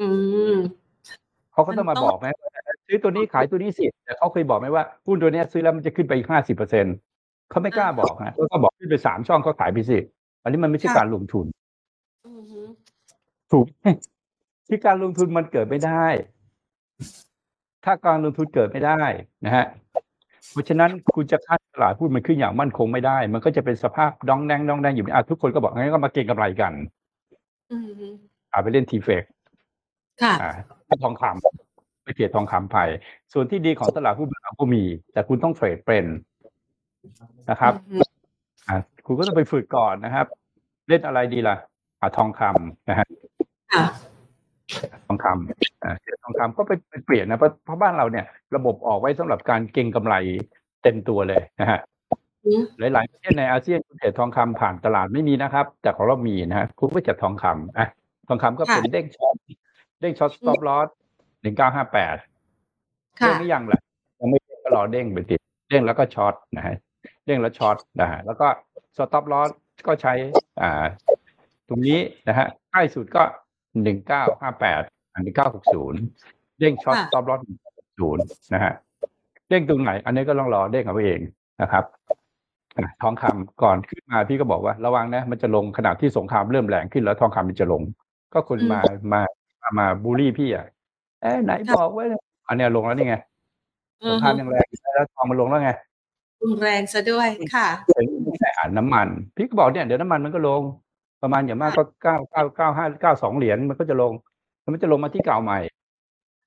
อืมเขาก็ต้องมัมานต้องบอกไหมว่าซื้อตัวนี้ขายตัวนี้สิแต่เขาเคยบอกไหมว่าหุ้นตัวเนี้ยซื้อแล้วมันจะขึ้นไปอีกห้าสิบเปอร์เซ็นเขาไม่กล้าบอกนะเขาก็บอกขึ้นไปสามช่องเขาขายไปสิอันนี้มันไม่ใช่การลงทุนอือฮึถูกที่การลงทุนมันเกิดไม่ได้ ถ้าการลงทุนเกิดไม่ได้นะฮะเพราะฉะนั้นคุณจะคาดตลาดหุ้นมันขึ้นอย่างมั่นคงไม่ได้ มันก็จะเป็นสภาพดองแดงดองแดงอยู่อะทุกคนก็บอกงั้นก็มาเก็งกำไรกันอือฮึอ่าไปเล่นทีเฟกค่ะอ่าไปทองคำไปเทรดทองคำไปส่วนที่ดีของตลาดหุ้นเราก็มี แต่คุณต้องเทรดเป็นนะครับอือฮึอ่าคุณก็ต้องไปฝึกก่อนนะครับ เล่นอะไรดีล่ะอ่าทองคำนะฮะค่ะ ทองคำอ่าทองคำก็ไปไปเปลี่ยนนะเพราะเพราะบ้านเราเนี่ย ระบบออกไว้สำหรับการเก็งกำไรเต็มตัวเลยนะฮะอืมหลายๆประเทศในอาเซียนคุณ trade ทองคำผ่านตลาดไม่มีนะครับ แต่ของเรามีนะฮะคุณก็จัดทองคำอะทองคำก็เป็นเด้ง short เด้ง short stop loss หนึ่งเก้าห้าแปดค่ะเด้งไม่ยังแหละยังไม่เด้งก็รอเด้งไปติดเด้งแล้วก็ short นะฮะเด้งแล้ว short นะฮะแล้วก็ stop loss ก็ใช้อ่า ตรงนี้นะฮะใกล้สุดก็ หนึ่งเก้าห้าแปดอันนี้เก้าหกศูนย์เด้ง short ค่ะ stop loss ศูนย์นะฮะเด้งตรงไหน อันนี้ก็ต้องรอเด้งเอาเองนะครับอะทองคำก่อนขึ้นมาพี่ก็บอกว่าระวังนะ มันจะลงขณะที่สงครามเริ่มแรงขึ้นแล้วทองคำมันจะลง ก็คนมามามามาบูลลี่พี่อะเอ๊ะไหนบอกว่าอันเนี้ยลงแล้วนี่ไงอือสงครามยังแรงอยู่แล้วทองมันลงแล้วไงรุนแรงซะด้วยค่ะไม่ได้อ่านน้ำมัน พี่ก็บอกเนี่ยเดี๋ยวน้ำมันมันก็ลง ประมาณอย่างมากก็เก้าเก้าเก้าห้าเก้าสองเหรียญมันก็จะลงแล้วมันจะลงมาที่เก่าใหม่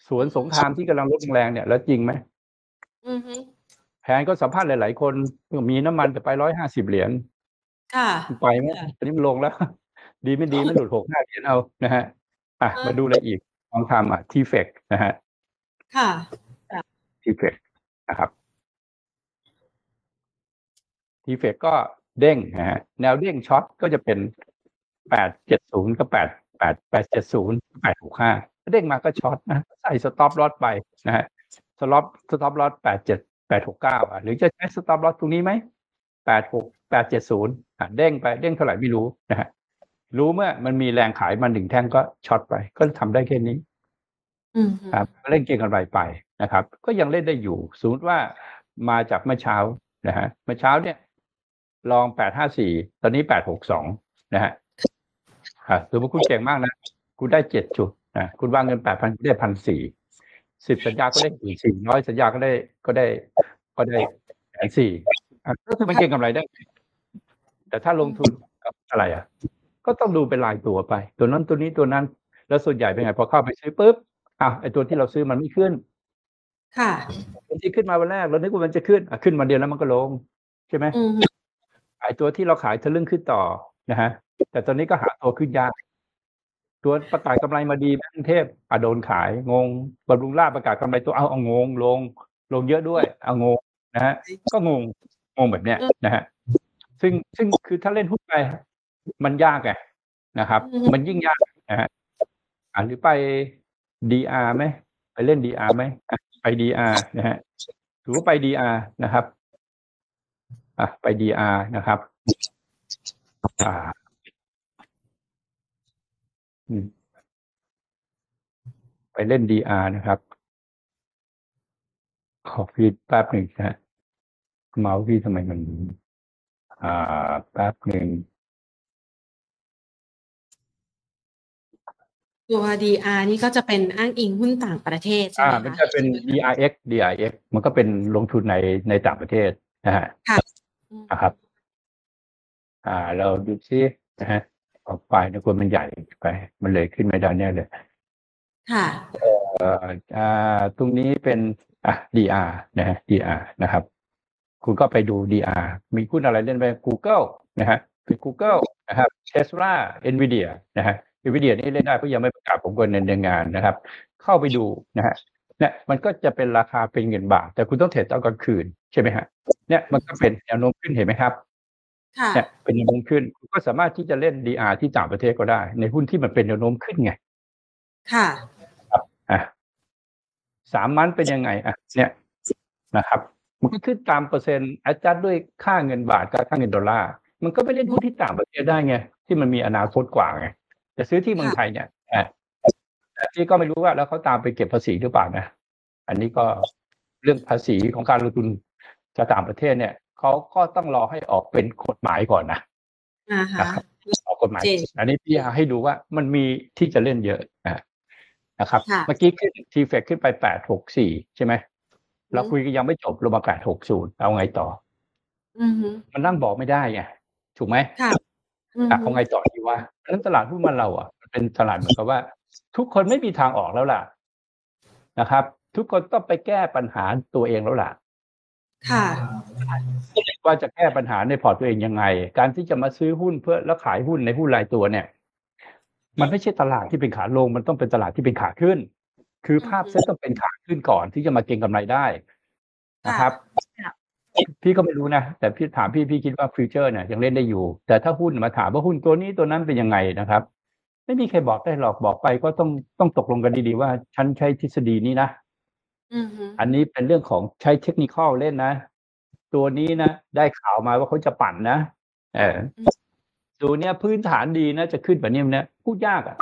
สวนสงครามที่กำลังลดแรงเนี่ย แล้วจริงไหมอือฮึแผนก็สัมภาษณ์หลาย ๆ คนมีน้ำมันจะไปร้อยห้าสิบเหรียญค่ะไปไหมค่ะตอนนี้มันลงแล้ว ดีไม่ดีไม่หลุดหกห้าเหรียญเอานะฮะอะเออมาดูอะไรอีกทองคำอะทีเฟกนะฮะค่ะ TFEX นะครับ TFEX ก็เด้งนะฮะแนวเด้ง short ก็จะเป็น แปดเจ็ดศูนย์ก็แปดแปดแปดเจ็ดศูนย์แปดหกห้าเด้งมาก็ short นะใส่ stop loss ไปนะฮะ stop stop loss แปดเจ็ดแปดหกเก้าอะหรือจะใช้ stop loss ตรงนี้ไหมแปดหกแปดเจ็ดศูนย์อะเด้งไปเด้งเท่าไหร่ไม่รู้นะฮะรู้เมื่อมันมีแรงขายมาหนึ่งแท่งก็ช็อตไป ก็ทำได้แค่นี้อืมฮึครับก็เล่นเก่งกันไปไปนะครับ ก็ยังเล่นได้อยู่สมมติว่ามาจากเมื่อเช้านะฮะเมื่อเช้าเนี่ย ลองแปดห้าสี่ตอนนี้แปดหกสองนะฮะ อ่าถือว่าคุณเก่งมากนะคุณได้เจ็ดจุดนะคุณวางเงินแปดพันได้พันสี่สิบสัญญาก็ได้สี่สี่ร้อยสัญญาก็ได้ก็ได้ก็ได้แสนสี่อะก็คือมันเก่งกำไรได้ แต่ถ้าลงทุนกับอะไรอะ ก็ต้องดูเป็นรายตัวไป ตัวนั้นตัวนี้ตัวนั้น แล้วส่วนใหญ่เป็นไงพอเข้าไปซื้อปุ๊บอะไอตัวที่เราซื้อมันไม่ขึ้น ค่ะมันที่ขึ้นมาวันแรกเรานึกว่ามันจะขึ้นอะขึ้นมาเดียวแล้วมันก็ลง ใช่ไหมอืมฮึไอตัวที่เราขายทะลึ่งขึ้นต่อนะฮะ แต่ตอนนี้ก็หาตัวขึ้นยากตัวประกาศกำไรมาดีแม่กรุงเทพอะโดนขายงงบำรุงราษฎร์ประกาศกำไรตัวเอาเอางงลง ลงเยอะด้วยเอางงนะฮะก็งงงงแบบเนี้ยนะฮะซึ่งซึ่งคือถ้าเล่นหุ้นไปมันยากไงนะครับ มันยิ่งยากนะฮะอ่าหรือไป DR ไหมไปเล่น DR ไหมอะไป DR นะฮะถือว่าไป DR นะครับ อะไป DR นะครับ อ่า อืม ไปเล่น DR นะครับ ขอฟีดแป๊บหนึ่งนะฮะเมาส์พี่ทำไมมัน อ่า แป๊บหนึ่ง ตัว DR นี่ก็จะเป็นอ้างอิงหุ้นต่างประเทศใช่อ่าไหมมันคะจะเป็น DRX DRX มันก็เป็นลงทุนในในต่างประเทศนะฮะอืมนะครับ อ่า เราดูซินะฮะ ออกไปนะควรมันใหญ่ไป มันเลยขึ้นไม่ได้แน่เลย ค่ะเอ่ออ่าตรงนี้เป็นอะ DR นะฮะ DR นะครับ คุณก็ไปดู DR มีหุ้นอะไรเล่นไป Google นะฮะเป็น Google นะครับ Tesla Nvidia นะฮะ Nvidia นี่เล่นได้เพราะยังไม่ประกาศผมก็ในงานนะครับ เข้าไปดูนะฮะเนี่ยมันก็จะเป็นราคาเป็นเงินบาท แต่คุณต้องเทรดตอนกลางคืนใช่ไหมฮะเนี่ยมันก็เป็นแนวโน้มขึ้นเห็นไหมครับค่ะ เนี่ยเป็นแนวโน้มขึ้นคุณก็สามารถที่จะเล่น DR ที่ต่างประเทศก็ได้ ในหุ้นที่มันเป็นแนวโน้มขึ้นไง ค่ะอะสามมันเป็นยังไงอะเนี่ยนะครับ มันก็ขึ้นตามเปอร์เซ็นต์อาจารย์ด้วยค่าเงินบาทกับค่าเงินดอลลาร์มันก็ไปเล่นหุ้นที่ต่างประเทศได้ไง ที่มันมีอนาคตกว่าไงจะซื้อที่เมืองไทยเนี่ยอะแต่ที่ก็ไม่รู้ว่าแล้วเขาตามไปเก็บภาษีหรือเปล่านะ อันนี้ก็เรื่องภาษีของการลงทุนจากต่างประเทศเนี่ย เขาก็ต้องรอให้ออกเป็นกฎหมายก่อนนะอ่าฮะนะครับออกกฎหมายจริงอันนี้พี่ให้ดูว่ามันมีที่จะเล่นเยอะนะนะครับค่ะเมื่อกี้ขึ้นทีเฟกขึ้นไปแปดหกสี่ใช่ไหมเราคุยกันยังไม่จบลงมาแปดหกศูนย์เอาไงต่ออือฮึมันนั่งบอกไม่ได้ไงถูกไหมค่ะอืออะฮึเอาไงต่อดีวะเพราะฉะนั้นตลาดหุ้นมันเราอะมันเป็นตลาดเหมือนกับว่า ทุกคนไม่มีทางออกแล้วล่ะนะครับ ทุกคนต้องไปแก้ปัญหาตัวเองแล้วล่ะ ค่ะ ว่าจะแก้ปัญหาในพอร์ตตัวเองยังไง การที่จะมาซื้อหุ้นเพื่อแล้วขายหุ้นในหุ้นรายตัวเนี่ย มันไม่ใช่ตลาดที่เป็นขาลง มันต้องเป็นตลาดที่เป็นขาขึ้น คือภาพเซ็ตต้องเป็นขาขึ้นก่อนที่จะมาเก็งกำไรได้นะครับค่ะพี่ก็ไม่รู้นะ แต่พี่ถามพี่พี่คิดว่า future เนี่ยยังเล่นได้อยู่ แต่ถ้าหุ้นมาถามว่าหุ้นตัวนี้ตัวนั้นเป็นยังไงนะครับ ไม่มีใครบอกได้หรอกบอกไปก็ต้องต้องตกลงกันดีๆว่าฉันใช้ทฤษฎีนี้นะอือฮึอันนี้เป็นเรื่องของใช้เทคนิคอลเล่นนะ ตัวนี้นะ ได้ข่าวมาว่าเขาจะปั่นนะเออตัวเนี้ยพื้นฐานดีนะจะขึ้นแบบนี้นะพูดยากอะ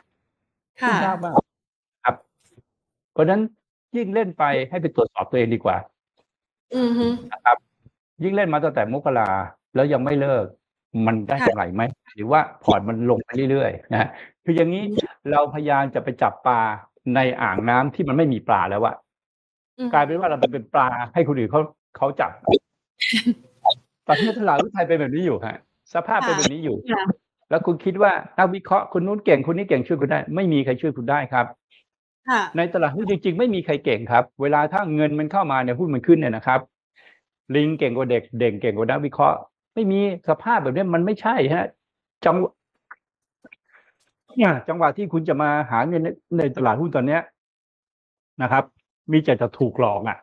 พูค่ะดยากมากครับ เพราะฉะนั้นยิ่งเล่นไปให้ไปตรวจสอบตัวเองดีกว่า อือฮึนะครับ ยิ่งเล่นมาตั้งแต่มกราแล้วยังไม่เลิก มันได้ค่ะกำไรไหมหรือว่าพอร์ตมันลงไปเรื่อยๆนะฮะคืออย่างนี้เราพยายามจะไปจับปลาในอ่างน้ำที่มันไม่มีปลาแล้วอะอืมกลายเป็นว่าเราไปเป็นปลาให้คนอื่นเขาเขาจับ ตอนนี้ตลาดหุ้นไทยเป็นแบบนี้อยู่ฮะสภาพเป็นแบบนี้อยู่ค่ะแล้วคุณคิดว่านักวิเคราะห์คนนู้นเก่งคนนี้เก่งช่วยคุณได้ ไม่มีใครช่วยคุณได้ครับค่ะในตลาดหุ้นจริง ๆ ไม่มีใครเก่งครับ เวลาถ้าเงินมันเข้ามาเนี่ยหุ้นมันขึ้นเนี่ยนะครับ ลิงเก่งกว่าเด็กเด่งเก่งกว่านักวิเคราะห์ ไม่มีสภาพแบบนี้มันไม่ใช่ฮะจังหวะเนี่ยจังหวะที่คุณจะมาหาเงินในในตลาดหุ้นตอนเนี้ยนะครับ มีแต่จะถูกหลอกอะ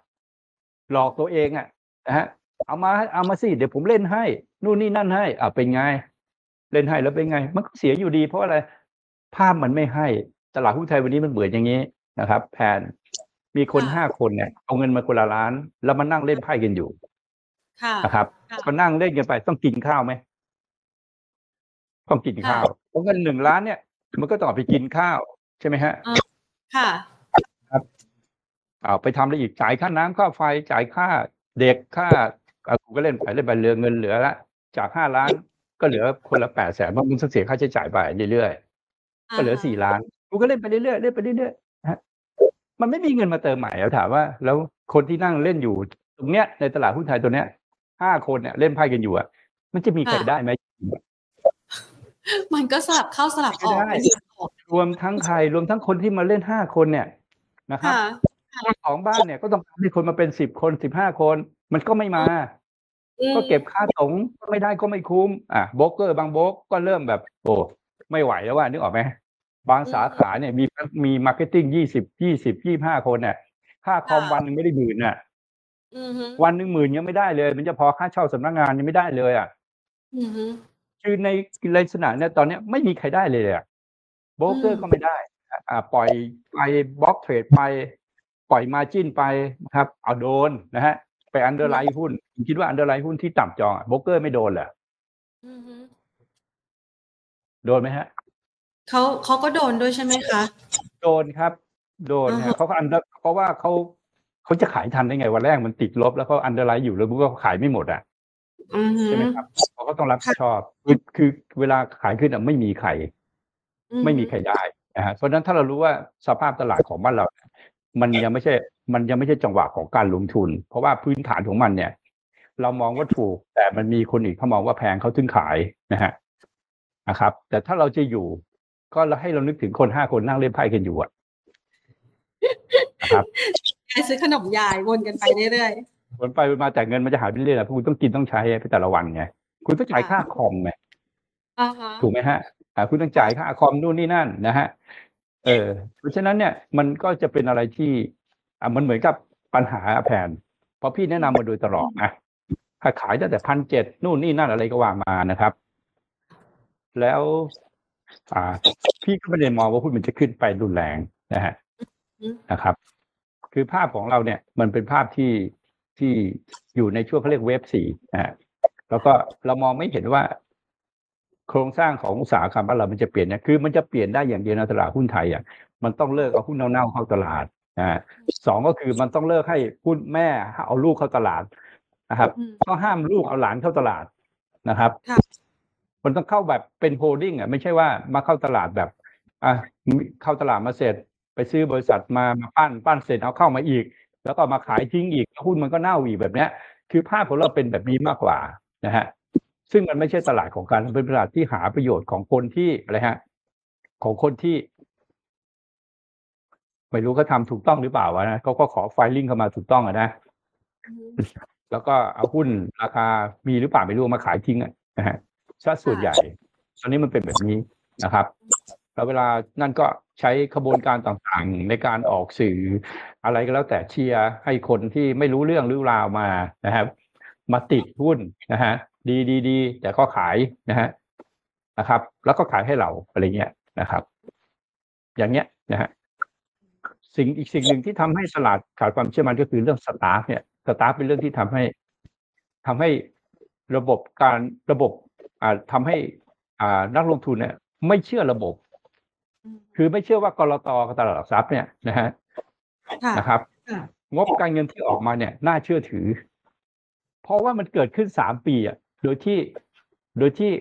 หลอกตัวเองอะนะฮะ เอามาเอามาสิเดี๋ยวผมเล่นให้ นู่นนี่นั่นให้อ่าเป็นไง เล่นให้แล้วเป็นไง มันก็เสียอยู่ดี เพราะอะไรภาพมันไม่ให้ตลาดหุ้นไทยวันนี้มันเบื่ออย่างนี้นะครับแพนมีคนค่ะห้าคนเนี่ยเอาเงินมาคนละล้าน แล้วมานั่งเล่นไพ่กันอยู่ค่ะนะครับค่ะก็นั่งเล่นกันไปต้องกินข้าวไหมต้องกินข้าวเพราะเงินหนึ่งล้านเนี่ย มันก็ต้องเอาไปกินข้าว ใช่ไหมฮะ ค่ะเอาไปทำอะไรอีกจ่ายค่าน้ำค่าไฟจ่ายค่าเด็กค่าอะ กูก็เล่นไปเล่นไปเหลือเงินเหลือละจากห้าล้าน ก็เหลือคนละแปดแสนเพราะมึงต้องเสียค่าใช้จ่ายไปเรื่อยๆก็เหลือสี่ล้านกูก็เล่นไปเรื่อยๆเล่นไปเรื่อยๆนะฮะมันไม่มีเงินมาเติมใหม่แล้วถามว่า แล้วคนที่นั่งเล่นอยู่ตรงเนี้ยในตลาดหุ้นไทยตัวเนี้ยห้าคนเนี่ยเล่นไพ่กันอยู่อะมันจะมีใครค่ะได้ไหมมันก็สลับเข้าสลับออกไม่ได้สลับออกรวมทั้งใครรวมทั้งคนที่มาเล่นห้าคนเนี่ยนะครับค่ะเจ้าของบ้านเนี่ยก็ต้องการให้คนมาเป็นสิบคนสิบห้าคน มันก็ไม่มาอืม ก็เก็บค่าตงก็ไม่ได้ก็ไม่คุ้มอะโบรกเกอร์บางโบรกก็เริ่มแบบ โอ้ไม่ไหวแล้วว่านึกออกไหมบางสาขาเนี่ยมีมี marketing ยี่สิบยี่สิบยี่ห้าคนเนี่ยค่าคอมค่ะวันหนึ่งไม่ได้หมื่นน่ะอือฮึวันหนึ่งหมื่นยังไม่ได้เลย มันจะพอค่าเช่าสำนักงานยังไม่ได้เลยอะอือฮึคือในลักษณะเนี่ยตอนเนี้ยไม่มีใครได้เลยอะโบรกเกออืร์มก็ไม่ได้ อ่า ปล่อยไป block trade ไป ปล่อย margin ไปนะครับ เอาโดนนะฮะ ไป underwrite หุ้นคุณคิดว่า underwrite หุ้นที่ต่ำจองโบรกเกอร์ไม่โดนเหรออือฮึโดนไหมฮะเขาเขาก็โดนด้วยใช่ไหมคะ โดนครับ โดนอ่าฮะฮะเขาก็ under เพราะว่าเขาเขาจะขายทันได้ไงวันแรกมันติดลบแล้วเขา underwrite อยู่แล้วมันก็ขายไม่หมดอะอือฮึใช่ไหมครับเพราะเขาต้องรับผิดชอบคือคือเวลาขายขึ้นอะไม่มีใครอือฮึไม่มีใครได้นะฮะเพราะฉะนั้นถ้าเรารู้ว่าสภาพตลาดของบ้านเราเนี่ยมันยังไม่ใช่ มันยังไม่ใช่จังหวะของการลงทุน เพราะว่าพื้นฐานของมันเนี่ย เรามองว่าถูก แต่มันมีคนอีกเขามองว่าแพงเขาถึงขายนะฮะนะครับ แต่ถ้าเราจะอยู่ ก็ให้เรานึกถึงคนห้าคนนั่งเล่นไพ่กันอยู่อะนะครับยายซื้อขนมยายวนกันไปเรื่อยวนไปวนมาแต่เงินมันจะหายไปเรื่อยๆเพราะคุณต้องกินต้องใช้ไปแต่ละวันไงคุณต้องจ่ายค่าคอมไงๆอ่าฮะถูกไหมฮะอ่าคุณต้องจ่ายค่าคอมนู่นนี่นั่นนะฮะเออเพราะฉะนั้นเนี่ยมันก็จะเป็นอะไรที่ อ่ามันเหมือนกับปัญหาแผนเพราะพี่แนะนำมาโดยตลอดนะถ้าขายตั้งแต่พันเจ็ดนู่นนี่นั่นอะไรก็ว่ามานะครับ แล้ว อ่า พี่ก็ไม่ได้มองว่าหุ้นมันจะขึ้นไปรุนแรงนะฮะนะครับ คือภาพของเราเนี่ย มันเป็นภาพที่ที่อยู่ในช่วงเขาเรียก wave สี่นะฮะแล้วก็เรามองไม่เห็นว่า โครงสร้างของอุตสาหกรรมบ้านเรามันจะเปลี่ยนเนี่ยคือมันจะเปลี่ยนได้อย่างเดียวในตลาดหุ้นไทยอะมันต้องเลิกเอาหุ้นเน่าๆเข้าตลาด นะฮะสองก็คือมันต้องเลิกให้หุ้นแม่เอาลูกเข้าตลาดนะครับอืมต้องห้ามลูกเอาหลานเข้าตลาดนะครับค่ะมันต้องเข้าแบบเป็น holding อะไม่ใช่ว่ามาเข้าตลาดแบบอะเข้าตลาดมาเสร็จ ไปซื้อบริษัทมามาปั้นปั้นเสร็จเอาเข้ามาอีก แล้วก็มาขายทิ้งอีกแล้วหุ้นมันก็เน่าอีกแบบเนี้ย คือภาพของเราเป็นแบบนี้มากกว่านะฮะซึ่งมันไม่ใช่ตลาดของการเป็นตลาดที่หาประโยชน์ของคนที่อะไรฮะของคนที่ ไม่รู้เขาทำถูกต้องหรือเปล่าวะนะเขาก็ขอไฟลิ่งเข้ามาถูกต้องอะนะอืมแล้วก็เอาหุ้นราคามีหรือเปล่าไม่รู้เอามาขายทิ้งอะนะฮะซะส่วนใหญ่ ตอนนี้มันเป็นแบบนี้นะครับ แล้วเวลานั่นก็ใช้ขบวนการต่างๆ ในการออกสื่ออะไรก็แล้วแต่เชียร์ให้คนที่ไม่รู้เรื่องรู้ราวมานะครับ มาติดหุ้นนะฮะดีดีดีแต่ก็ขายนะฮะนะครับ แล้วก็ขายให้เราอะไรเงี้ยนะครับ อย่างเงี้ยนะฮะ สิ่งอีกสิ่งหนึ่งที่ทำให้ตลาดขาดความเชื่อมั่นก็คือเรื่องสตาฟเนี่ยสตาฟเป็นเรื่องที่ทำให้ทำให้ระบบการระบบอ่าทำให้อ่านักลงทุนเนี่ย ไม่เชื่อระบบอืมคือไม่เชื่อว่ากรตกับตลาดหลักทรัพย์เนี่ยนะฮะค่ะนะครับค่ะงบการเงินที่ออกมาเนี่ย น่าเชื่อถือ เพราะว่ามันเกิดขึ้นสามปีอะโดยที่โดยที่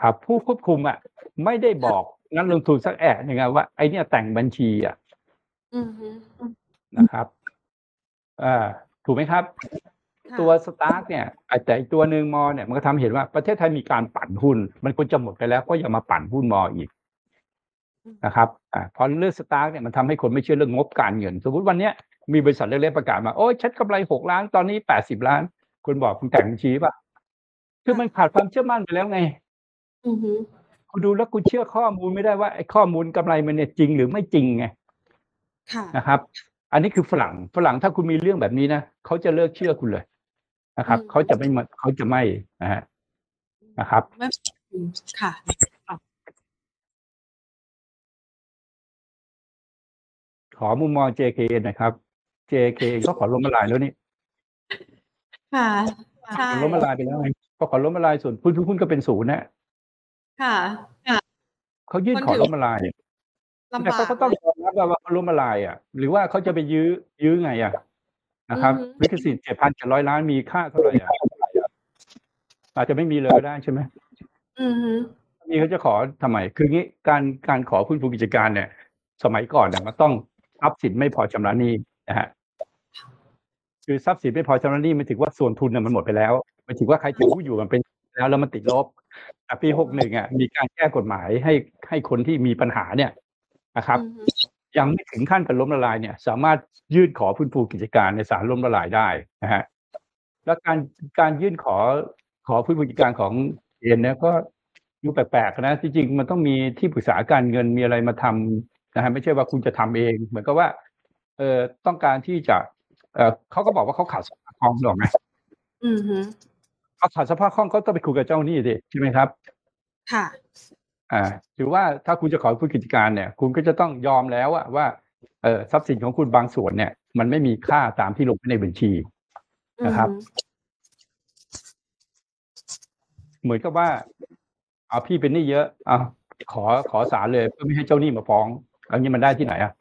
อ่าผู้ควบคุมอะ ไม่ได้บอกนักลงทุนสักแอะหนึ่งอะว่าไอเนี่ยแต่งบัญชีอะ อือฮึนะครับอ่าถูกไหมครับ ค่ะตัวสตาร์ทเนี่ยอะแต่อีกตัวหนึ่งมอเนี่ยมันก็ทำให้เห็นว่าประเทศไทยมีการปั่นหุ้น มันควรจะหมดไปแล้วก็อย่ามาปั่นหุ้นมออีกนะครับอ่าพอเรื่องสตาร์ทเนี่ยมันทำให้คนไม่เชื่อเรื่องงบการเงิน สมมติวันเนี้ยมีบริษัทเล็กๆประกาศมาโอ้ยชัดกำไรหกล้านตอนนี้แปดสิบล้าน คุณบอกคุณแต่งบัญชีป่ะคือมันขาดความเชื่อมั่นไปแล้วไง อือฮึคุณดูแล้วคุณเชื่อข้อมูลไม่ได้ว่าไอ้ข้อมูลกำไรมันเนี่ยจริงหรือไม่จริงไง ค่ะ นะครับ อันนี้คือฝรั่งฝรั่งถ้าคุณมีเรื่องแบบนี้นะเขาจะเลิกเชื่อคุณเลยนะครับอืมเขาจะไม่มาเขาจะไม่นะฮะนะครับไม่อืมค่ะขอมุมมอง JK หนะครับ JK ก็ขอล้มละลายแล้วนี่ ค่ะใช่ล้มละลายไปแล้วไงก็ขอล้มละลายส่วนหุ้นทุกหุ้นก็เป็นศูนย์นะ ค่ะค่ะเขายื่นมันขอถือล้มละลายลำแต่บากเขาก็ต้องยอม รับว่าเขาล้มละลายอะ หรือว่าเขาจะไปยื้อยื้อไงอะนะครับอือฮึลิขสิทธิ์เจ็ดพันเจ็ดร้อยล้านมีค่าเท่าไหร่อะอาจจะไม่มีเลยก็ได้ใช่ไหมอือฮึนี่เขาจะขอทำไม คืองี้การการขอฟื้นฟูกิจการเนี่ย สมัยก่อนเนี่ยมันต้องทรัพย์สินไม่พอชำระหนี้นะฮะคือทรัพย์สินไม่พอชำระหนี้มันถือว่าส่วนทุนเนี่ยมันหมดไปแล้วหมันถือว่าใครถือผู้อยู่มันเป็นแล้วแล้วมันติดลบแต่ปีหกหนึ่งอะมีการแก้กฎหมายให้ให้คนที่มีปัญหาเนี่ยนะครับอือฮึ ยังไม่ถึงขั้นเป็นล้มละลายเนี่ยสามารถยื่นขอฟื้นฟูกิจการในศาลล้มละลายได้นะฮะแล้วการการยื่นขอขอฟื้นฟูกิจการของเอ็นเนี่ยก็ดูแปลกๆนะที่จริงมันต้องมีที่ปรึกษาการเงินมีอะไรมาทำนะฮะไม่ใช่ว่าคุณจะทำเอง เหมือนกับว่า เออต้องการที่จะ เออเขาก็บอกว่าเขาขาดสภาพคล่องหรอกไหมอืมฮึเขาขาดสภาพคล่องก็ต้องไปคุยกับเจ้าหนี้ดิใช่ไหมครับ ค่ะ อ่าถือว่าถ้าคุณจะขอฟื้นกิจการเนี่ย คุณก็จะต้องยอมแล้วอะว่าเออทรัพย์สินของคุณบางส่วนเนี่ย มันไม่มีค่าตามที่ลงไว้ในบัญชีนะครับ เหมือนกับว่าเอาพี่เป็นหนี้เยอะเอาขอขอศาลเลยเพื่อไม่ให้เจ้าหนี้มาฟ้องอันนี้มันได้ที่ไหนอะ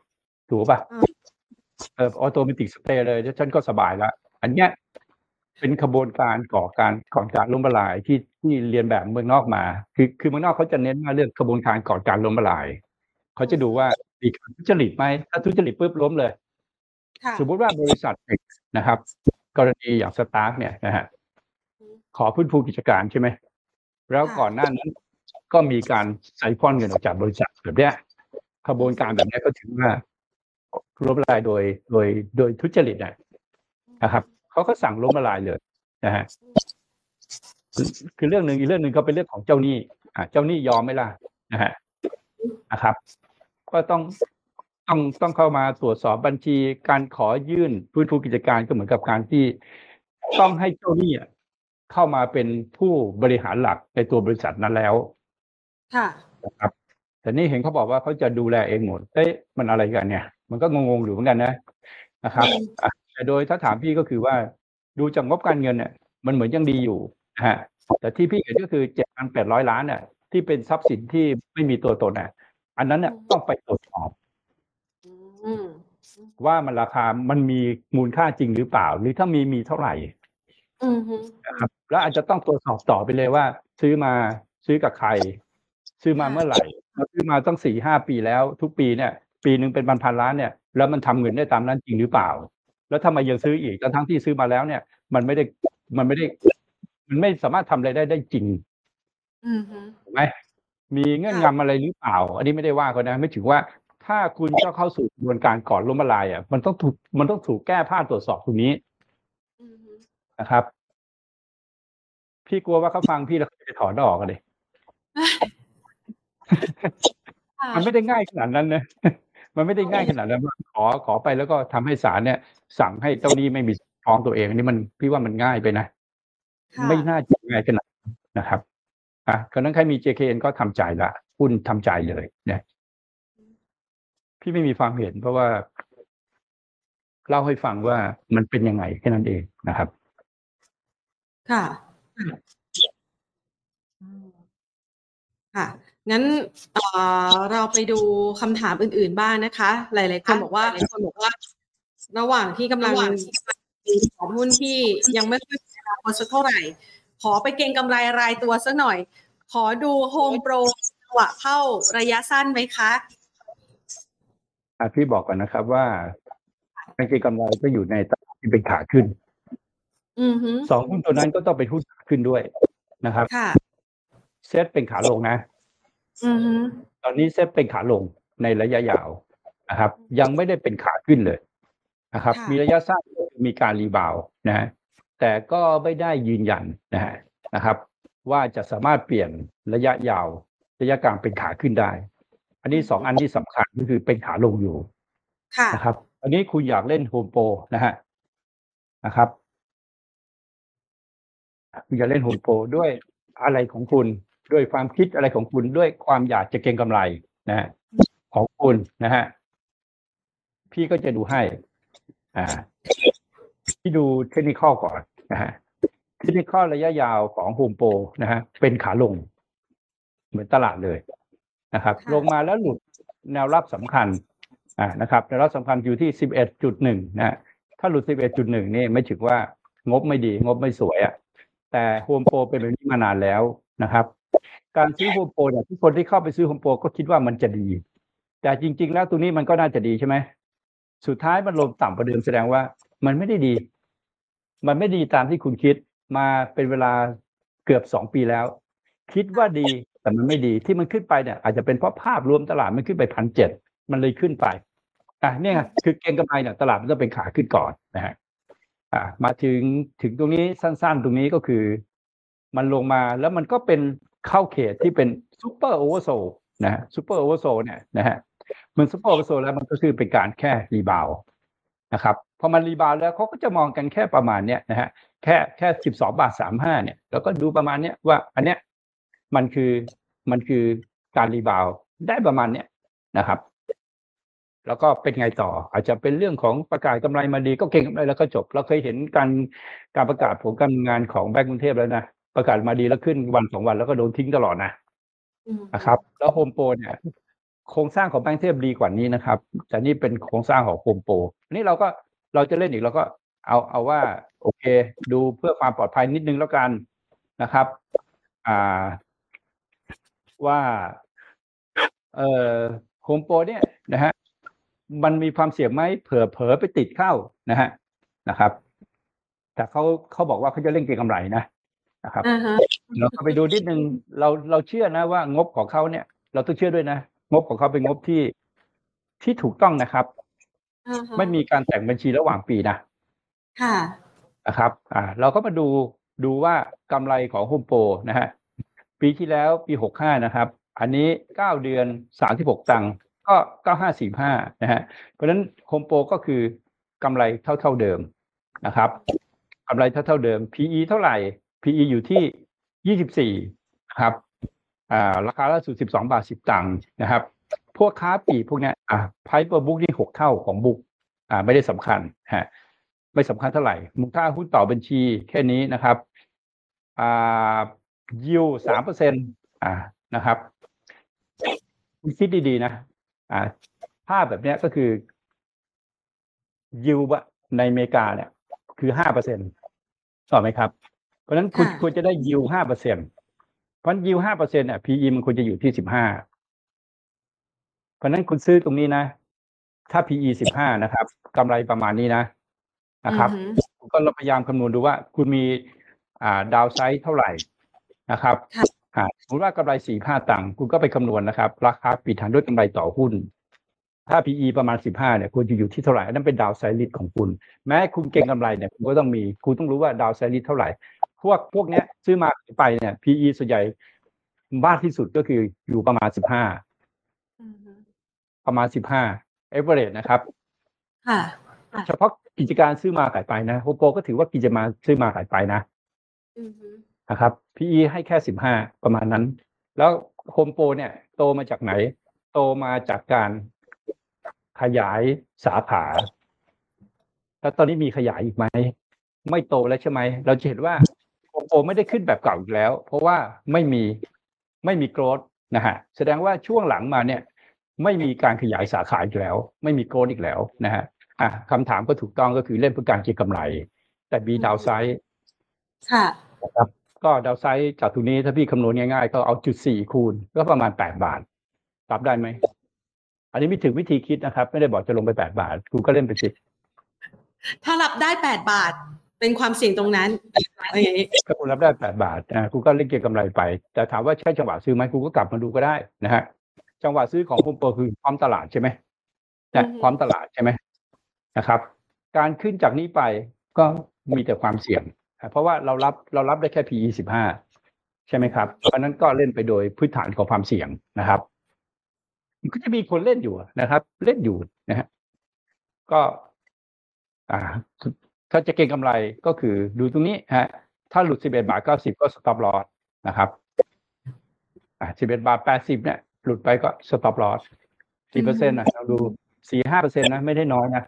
ถูกป่ะอืมเออ automatic stay เลยแล้วฉันก็สบายละอันเนี้ย เป็นขบวนการก่อการก่อการล้มละลายที่ที่เรียนแบบเมืองนอกมา คือคือเมืองนอกเขาจะเน้นว่าเรื่องขบวนการก่อการล้มละลายเขาจะดูว่ามีการทุจริตไหมถ้าทุจริตปุ๊บล้มเลยค่ะสมมุติว่าบริษัท X นะครับ กรณีอย่าง STARK เนี่ยนะฮะอืมขอฟื้นฟูกิจการใช่ไหมแล้วค่ะก่อนหน้านั้นก็มีการไซฟอนเงินออกจากบริษัทแบบเนี้ยขบวนการแบบเนี้ยก็ถือว่าล้มละลายโดยโดยโดยทุจริตนะนะครับ เขาก็สั่งล้มละลายเลยนะฮะคือคือเรื่องหนึ่งอีกเรื่องหนึ่งก็เป็นเรื่องของเจ้าหนี้อ่าเจ้าหนี้ยอมไหมล่ะนะฮะนะครับ ก็ต้องต้องต้องเข้ามาตรวจสอบบัญชีการขอยื่นพื้นฟูกิจการก็เหมือนกับการที่ต้องให้เจ้าหนี้อะเข้ามาเป็นผู้บริหารหลักในตัวบริษัทนั้นแล้ว ค่ะนะครับ แต่นี่เห็นเขาบอกว่าเขาจะดูแลเองหมดเอ๊ะมันอะไรกันเนี่ย มันก็งงๆอยู่เหมือนกันนะนะครับอะ แต่โดยถ้าถามพี่ก็คือว่า ดูจากงบการเงินเนี่ยมันเหมือนยังดีอยู่นะฮะแต่ที่พี่เห็นก็คือเจ็ดพันแปดร้อยล้านน่ะที่เป็นทรัพย์สินที่ไม่มีตัวตนน่ะ อันนั้นเนี่ยต้องไปตรวจสอบอืมว่ามันราคา มันมีมูลค่าจริงหรือเปล่า หรือถ้ามีมีเท่าไหร่อืมฮึนะครับ แล้วอาจจะต้องตรวจสอบต่อไปเลยว่า ซื้อมาซื้อกับใคร ซื้อมาเมื่อไหร่แล้วซื้อมาต้องสี่ห้าปีแล้ว ทุกปีเนี่ย ปีหนึ่งเป็นพันพันๆล้านเนี่ย แล้วมันทำเงินได้ตามนั้นจริงหรือเปล่า แล้วทำไมยังซื้ออีกทั้งทั้งที่ซื้อมาแล้วเนี่ย มันไม่ได้มันไม่ได้ มันไม่สามารถทำอะไรได้ได้จริงอืมฮึถูกไหมมีเงื่อนงำอะไรหรือเปล่า อันนี้ไม่ได้ว่าเขานะไม่ถือว่าถ้าคุณจะเข้าสู่กระบวนการก่อนล้มละลายอะมันต้องถูกมันต้องถูกแก้ผ้าตรวจสอบตรงนี้อืมฮึนะครับ พี่กลัวว่าเขาฟังพี่แล้วเขาจะถอนออกกันเลยค่ะมันไม่ได้ง่ายขนาดนั้นนะ มันไม่ได้ง่ายขนาดนั้นว่า ขอขอไปแล้วก็ทำให้ศาลเนี่ย สั่งให้เจ้าหนี้ไม่มีฟ้องตัวเองอันนี้มันพี่ว่ามันง่ายไปนะค่ะไม่น่าจะง่ายขนาดนั้นนะครับอะก็นั้นใครมี JKN ก็ทำใจละหุ้นทำใจเลยนะพี่ไม่มีความเห็นเพราะว่า เล่าให้ฟังว่ามันเป็นยังไงแค่นั้นเองนะครับ ค่ะอืมค่ะ งั้นเอ่อเราไปดูคำถามอื่น ๆบ้างนะคะ หลาย ๆ คนบอกว่าหลายคนบอกว่า ระหว่างที่กำลังมีของหุ้นที่ยังไม่ค่อยมีอนาคตสักเท่าไหร่ ขอไปเก็งกำไรรายตัวสักหน่อย ขอดูโฮมโปรจังหวะเข้าระยะสั้นไหมคะอะพี่บอกก่อนนะครับว่าการเก็งกำไรก็อยู่ในตลาดที่เป็นขาขึ้นอือฮึสองหุ้นตัวนั้นก็ต้องเป็นหุ้นขาขึ้นด้วยนะครับค่ะเซตเป็นขาลงนะอือฮึ ตอนนี้เซตเป็นขาลงในระยะยาวนะครับ ยังไม่ได้เป็นขาขึ้นเลยนะครับ มีระยะสั้นมีการ rebound นะฮะแต่ก็ไม่ได้ยืนยันนะฮะนะครับ ว่าจะสามารถเปลี่ยนระยะยาว ระยะกลางเป็นขาขึ้นได้ อันนี้สองอันที่สำคัญก็คือเป็นขาลงอยู่ค่ะนะครับ อันนี้คุณอยากเล่นโฮมโปรนะฮะนะครับคุณอยากเล่นโฮมโปรด้วยอะไรของคุณ ด้วยความคิดอะไรของคุณด้วยความอยากจะเก็งกำไรนะฮะของคุณนะฮะพี่ก็จะดูให้ อ่า พี่ดูเทคนิคข้อก่อนนะฮะเทคนิคข้อระยะยาวของโฮมโปรนะฮะเป็นขาลง เหมือนตลาดเลยนะครับค่ะลงมาแล้วหลุดแนวรับสำคัญ อ่านะครับแนวรับสำคัญอยู่ที่สิบเอ็ดจุดหนึ่งนะฮะถ้าหลุดสิบเอ็ดจุดหนึ่งนี่ไม่ถือว่างบไม่ดี งบไม่สวยอะ่ะแต่โฮมโปรเป็นแบบนี้มานานแล้วนะครับ การซื้อโฮมโปรเนี่ยทุกคนที่เข้าไปซื้อโฮมโปรก็คิดว่ามันจะดี แต่จริง ๆ แล้วตัวนี้มันก็น่าจะดีใช่ไหมสุดท้ายมันลงต่ำกว่าเดิมแสดงว่า มันไม่ได้ดี มันไม่ดีตามที่คุณคิดมาเป็นเวลาเกือบสองปีแล้ว คิดว่าดีแต่มันไม่ดีที่มันขึ้นไปเนี่ยอาจจะเป็นเพราะภาพรวมตลาดมันขึ้นไปพันเจ็ดมันเลยขึ้นไปอะเนี่ยไงคือเก็งกำไรเนี่ยตลาดมันต้องเป็นขาขึ้นก่อนนะฮะอ่ามาถึงถึงตรงนี้สั้น ๆ ตรงนี้ก็คือ มันลงมาแล้วมันก็เป็น เข้าเขตที่เป็น super oversold นะฮะ super oversold เนี่ยนะฮะมัน super oversold แล้วมันก็คือเป็นการแค่ rebound นะครับพอมัน rebound แล้วเขาก็จะมองกันแค่ประมาณเนี้ยนะฮะแค่แค่สิบสองบาทสามห้าเนี่ยแล้วก็ดูประมาณเนี้ยว่าอันเนี้ยมันคือมันคือการ rebound ได้ประมาณเนี้ยนะครับ แล้วก็เป็นไงต่อ อาจจะเป็นเรื่องของประกาศกำไรมาดีก็เก็งกำไรแล้วก็จบ เราเคยเห็นการการประกาศผลการงานของแบงก์กรุงเทพแล้วนะ ประกาศมาดีแล้วขึ้นวันสองวันแล้วก็โดนทิ้งตลอดนะอืมนะครับ แล้วโฮมโปรเนี่ยโครงสร้างของแบงก์เทพดีกว่านี้นะครับ แต่นี่เป็นโครงสร้างของโฮมโปรอันนี้เราก็เราจะเล่นอีกเราก็เอาเอาว่า โอเค ดูเพื่อความปลอดภัยนิดนึงแล้วกันนะครับ อ่า ว่า เอ่อโฮมโปรเนี่ยนะฮะมันมีความเสี่ยงไหมเผลอเผลอไปติดเข้านะฮะนะครับ แต่เขาเขาบอกว่าเขาจะเล่นเก็งกำไรนะ นะครับอ่าฮะเราก็ไปดูนิดนึงเราเราเชื่อนะว่างบของเขาเนี่ย เราต้องเชื่อด้วยนะงบของเขาเป็นงบที่ที่ถูกต้องนะครับอ่าฮะไม่มีการแต่งบัญชีระหว่างปีนะค่ะนะครับ อ่า เราก็มาดูดูว่ากำไรของโฮมโปรนะฮะปีที่แล้วปีหกห้านะครับ อันนี้เก้าเดือนสามสิบหกตังค์ก็เก้าห้าสี่ห้านะฮะเพราะฉะนั้นโฮมโปรก็คือกำไรเท่าเท่าเดิมนะครับกำไรเท่าเท่าเดิม PE เท่าไหร่ PE อยู่ที่ยี่สิบสี่นะครับอ่าราคาล่าสุดสิบสองบาทสิบตังค์นะครับ พวกค้าปีพวกเนี้ยอ่าไพ่เปอร์บุ๊กนี่หกเท่าของบุ๊กอ่าไม่ได้สำคัญฮะไม่สำคัญเท่าไหร่มูลค่าหุ้นต่อบัญชีแค่นี้นะครับอ่ายิวสามเปอร์เซ็นต์อ่านะครับคิดดีๆนะอ่าภาพแบบเนี้ยก็คือยิวในอเมริกาเนี่ย คือห้าเปอร์เซ็นต์ต่อไหมครับ เพราะฉะนั้นคุณค่ะควรจะได้ยิวห้าเปอร์เซ็นต์เพราะยิวห้าเปอร์เซ็นต์เนี่ย PE มันควรจะอยู่ที่สิบห้าเพราะฉะนั้นคุณซื้อตรงนี้นะ ถ้า PE สิบห้านะครับกำไรประมาณนี้นะนะครับอือฮึคุณก็พยายามคำนวณดูว่า คุณมีอ่า downside เท่าไหร่นะครับค่ะอ่าสมมติว่ากำไรสี่ห้าตังค์คุณก็ไปคำนวณนะครับ ราคาปิดหารด้วยกำไรต่อหุ้น ถ้า PE ประมาณสิบห้าเนี่ยคุณจะอยู่ที่เท่าไหร่อันนั้นเป็น downside risk ของคุณ แม้คุณเก็งกำไรเนี่ยคุณก็ต้องมี คุณต้องรู้ว่า downside risk เท่าไหร่ พวกพวกเนี้ยซื้อมาไปเนี่ย PE ส่วนใหญ่มากที่สุดก็คืออยู่ประมาณสิบห้าอือฮึประมาณสิบห้าเอเวอเรสนะครับค่ะเฉพาะกิจการซื้อมาขายไปนะโฮมโปรก็ถือว่ากิจการซื้อมาขายไปนะอือฮึนะครับ PE ให้แค่สิบห้าประมาณนั้น แล้วโฮมโปรเนี่ย โตมาจากไหน โตมาจากการขยายสาขา แล้วตอนนี้มีขยายอีกไหม ไม่โตแล้วใช่ไหม เราจะเห็นว่า โฮมโปรไม่ได้ขึ้นแบบเก่าอีกแล้ว เพราะว่าไม่มีไม่มีโกรดนะฮะแสดงว่าช่วงหลังมาเนี่ย ไม่มีการขยายสาขาอีกแล้ว ไม่มีโกรดอีกแล้วนะฮะอะคำถามก็ถูกต้องก็คือเล่นเพื่อการเก็งกำไร แต่มีดาวไซด์ค่ะนะครับก็ดาวไซด์จากตรงนี้ถ้าพี่คำนวณง่ายๆ ก็เอาจุดสี่คูณ ก็ประมาณแปดบาทรับได้ไหม อันนี้ไม่ถึงวิธีคิดนะครับ ไม่ได้บอกจะลงไปแปดบาทคุณก็เล่นไปสิถ้ารับได้แปดบาท เป็นความเสี่ยงตรงนั้นอะไรอย่างนี้ถ้าคุณรับได้แปดบาทอ่าคุณก็เล่นเก็งกำไรไป แต่ถามว่าใช่จังหวะซื้อไหมคุณก็กลับมาดูก็ได้นะฮะจังหวะซื้อของคุณโปรคือพร้อมตลาดใช่ไหมนะอือฮึพร้อมตลาดใช่ไหมนะครับ การขึ้นจากนี้ไปก็มีแต่ความเสี่ยง เพราะว่าเรารับเรารับได้แค่ PE สิบห้าใช่ไหมครับ เพราะฉะนั้นก็เล่นไปโดยพื้นฐานของความเสี่ยงนะครับมันก็จะมีคนเล่นอยู่นะครับ เล่นอยู่นะฮะก็ อ่า ถ้าจะเก็งกำไรก็คือดูตรงนี้ฮะถ้าหลุด11บาท90ก็ stop loss นะครับอ่า11บาท80เนี่ยหลุดไปก็ stop loss 4เปอร์เซ็นต์นะเราดู4 5เปอร์เซ็นต์นะไม่ได้น้อยนะ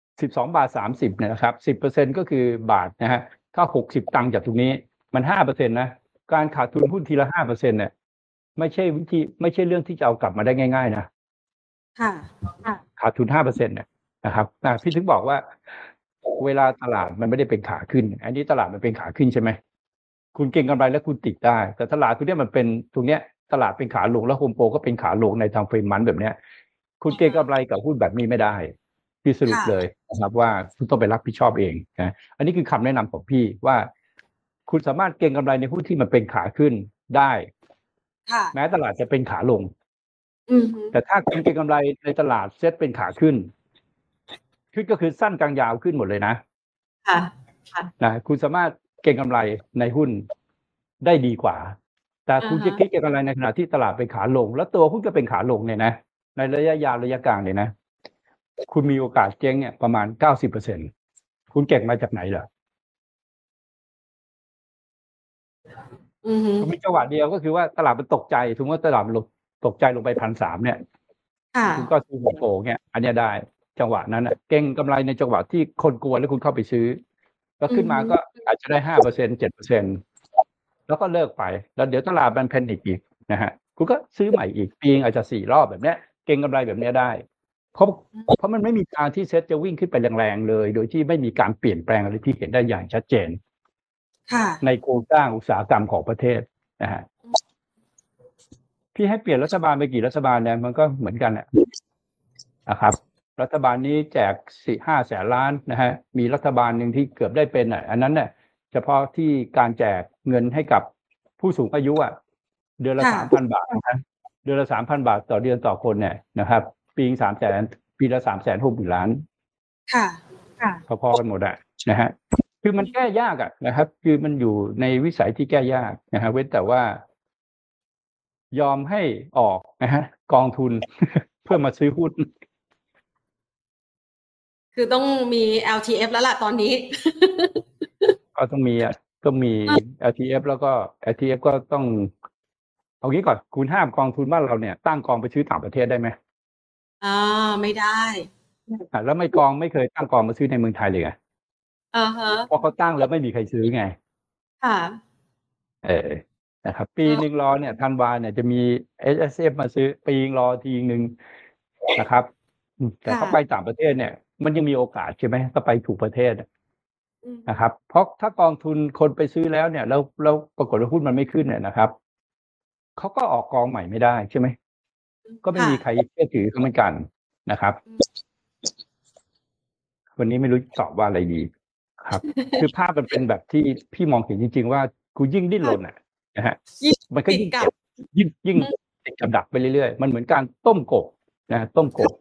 12บาท30เนี่ยนะครับ10เปอร์เซ็นต์ก็คือบาทนะฮะถ้า60ตังค์จากตรงนี้มัน5เปอร์เซ็นต์นะการขาดทุนหุ้นทีละ5เปอร์เซ็นต์เนี่ยไม่ใช่วิธีไม่ใช่เรื่องที่จะเอากลับมาได้ง่ายๆนะค่ะค่ะขาดทุนห้าเปอร์เซ็นต์เนี่ยนะครับอะพี่ถึงบอกว่า เวลาตลาดมันไม่ได้เป็นขาขึ้น อันนี้ตลาดมันเป็นขาขึ้นใช่ไหมคุณเก็งกำไรแล้วคุณติดได้ แต่ตลาดตรงเนี้ยมันเป็นตรงเนี้ยตลาดเป็นขาลงแล้วโฮมโปรก็เป็นขาลงในทางเฟรมมันแบบเนี้ย คุณเก็งกำไรกับหุ้นแบบนี้ไม่ได้ พี่สรุปค่ะเลยนะครับ ว่าคุณต้องไปรับผิดชอบเองนะอันนี้คือคำแนะนำของพี่ว่า คุณสามารถเก็งกำไรในหุ้นที่มันเป็นขาขึ้นได้ค่ะแม้ตลาดจะเป็นขาลงอือฮึแต่ถ้าคุณเก็งกำไรในตลาดเซตเป็นขาขึ้น ขึ้นก็คือสั้นกลางยาวขึ้นหมดเลยนะค่ะนะคุณสามารถเก็งกำไรในหุ้นได้ดีกว่า แต่คุณอ่าฮะจะคิดเก็งกำไรในขณะที่ตลาดเป็นขาลง แล้วตัวหุ้นก็เป็นขาลงเนี่ยนะ ในระยะยาวระยะกลางเนี่ยนะ คุณมีโอกาสเจ๊งเนี่ยประมาณเก้าสิบเปอร์เซ็นคุณเก่งมาจากไหนเหรออือฮึก็มีจังหวะเดียวก็คือว่าตลาดมันตกใจถึงว่าตลาดมันลงตกใจลงไปพันสามเนี่ยค่ะคุณก็ซื้อหัวโผล่เนี่ย อันเนี้ยได้ จังหวะนั้นน่ะเก่งกำไรในจังหวะที่คนกลัวแล้วคุณเข้าไปซื้อ แล้วขึ้นมาก็อาจจะได้ห้าเปอร์เซ็นเจ็ดเปอร์เซ็นแล้วก็เลิกไป แล้วเดี๋ยวตลาดมันแพนิคอีกนะฮะคุณก็ซื้อใหม่อีกปีนึงอาจจะสี่รอบแบบเนี้ย เก่งกำไรแบบเนี้ยได้เพราะเพราะมันไม่มีทางที่เซ็ตจะวิ่งขึ้นไปแรงๆเลย โดยที่ไม่มีการเปลี่ยนแปลงอะไรที่เห็นได้อย่างชัดเจนค่ะในโครงสร้างอุตสาหกรรมของประเทศนะฮะพี่ให้เปลี่ยนรัฐบาลไปกี่รัฐบาลเนี่ยมันก็เหมือนกันแหละนะครับ รัฐบาลนี้แจกสี่ห้าแสนล้านนะฮะมีรัฐบาลหนึ่งที่เกือบได้เป็นอะอันนั้นเนี่ยเฉพาะที่การแจกเงินให้กับผู้สูงอายุอะเดือนละค่ะสามพันบาทนะเดือนละสามพันบาทต่อเดือนต่อคนเนี่ยนะครับ ปีสามแสนปีละสามแสนหกหมื่นล้าน ค่ะค่ะพอๆกันหมดอะนะฮะคือมันแก้ยากอะนะครับ คือมันอยู่ในวิสัยที่แก้ยากนะฮะเว้นแต่ว่า ยอมให้ออกนะฮะกองทุนเพื่อมาซื้อหุ้น คือต้องมี LTF แล้วล่ะตอนนี้ ก็ต้องมีอะต้องมี LTF แล้วก็ LTF ก็ต้อง เอางี้ก่อนคุณห้ามกองทุนบ้านเราเนี่ยตั้งกองไปซื้อต่างประเทศได้ไหมอ่าไม่ได้อะแล้วไม่กองไม่เคยตั้งกองมาซื้อในเมืองไทยเลยไงอ่าฮะเพราะเขาตั้งแล้วไม่มีใครซื้อไง ค่ะ เออนะครับ ปีหนึ่งรอเนี่ยธันวาเนี่ยจะมี S S F มาซื้อปีนึงรอทีหนึ่งนะครับอืมแต่ค่ะถ้าไปต่างประเทศเนี่ย มันยังมีโอกาสใช่ไหมถ้าไปถูกประเทศอะอืมนะครับ เพราะถ้ากองทุนคนไปซื้อแล้วเนี่ย แล้วแล้วปรากฏว่าหุ้นมันไม่ขึ้นเนี่ยนะครับเขาก็ออกกองใหม่ไม่ได้ใช่ไหมก็ไม่มีใครเชื่อถือเขาเหมือนกันนะครับ วันนี้ไม่รู้ตอบว่าอะไรดีครับ คือภาพมันเป็นแบบที่พี่มองเห็นจริง ๆ ว่ากูยิ่งดิ้นรนอะนะฮะยิ่งมันก็ยิ่งติดกับเจ็บยิ่งยิ่งอืมติดกับดักไปเรื่อยๆ มันเหมือนการต้มกบนะฮะต้มกบ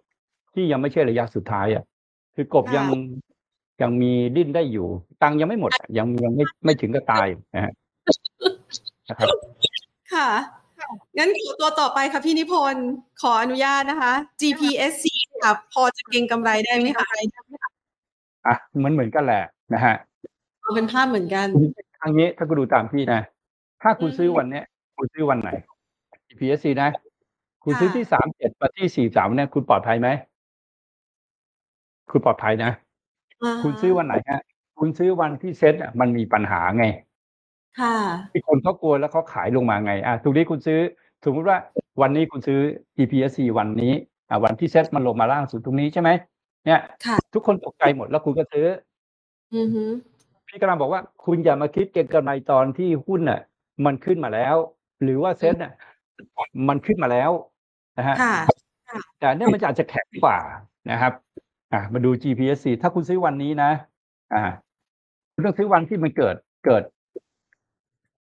ที่ยังไม่ใช่ระยะสุดท้ายอะ คือกบค่ะยังยังมีดิ้นได้อยู่ ตังค์ยังไม่หมดอะยังยังไม่ไม่ถึงกับตายนะฮะนะครับค่ะงั้นขอตัวต่อไปค่ะพี่นิพนธ์ขออนุญาตนะคะ GPSC ค่ะพอจะเก็งกำไรได้ไหมคะอะเหมือนเหมือนกันแหละนะฮะเอาเป็นภาพเหมือนกันทางนี้ถ้าคุณดูตามพี่นะ ถ้าคุณอืมซื้อวันเนี้ย คุณซื้อวันไหน PSC นะ คุณซื้อค่ะที่สามเจ็ดมาที่สี่สามเนี่ย คุณปลอดภัยไหม คุณปลอดภัยนะาคุณซื้อวันไหนฮะ คุณซื้อวันที่เซ็ตอะมันมีปัญหาไง ค่ะ ที่คนเขากลัวแล้วเขาขายลงมาไง อะตรงนี้คุณซื้อ สมมติว่าวันนี้คุณซื้อ EPSC วันนี้ อะวันที่เซ็ตมันลงมาล่างสุดตรงนี้ใช่ไหม เนี่ย ค่ะ ทุกคนตกใจหมดแล้วคุณก็ซื้อ อือฮึพี่กำลังบอกว่าคุณอย่ามาคิดเก็งกำไรตอนที่หุ้นน่ะ มันขึ้นมาแล้ว หรือว่าเซ็ตน่ะ มันขึ้นมาแล้วนะฮะค่ะ แต่เนี่ยมันจะอาจจะแข็งกว่านะครับ อะมาดู GPSC ถ้าคุณซื้อวันนี้นะ อ่า คุณต้องซื้อวันที่มันเกิดเกิด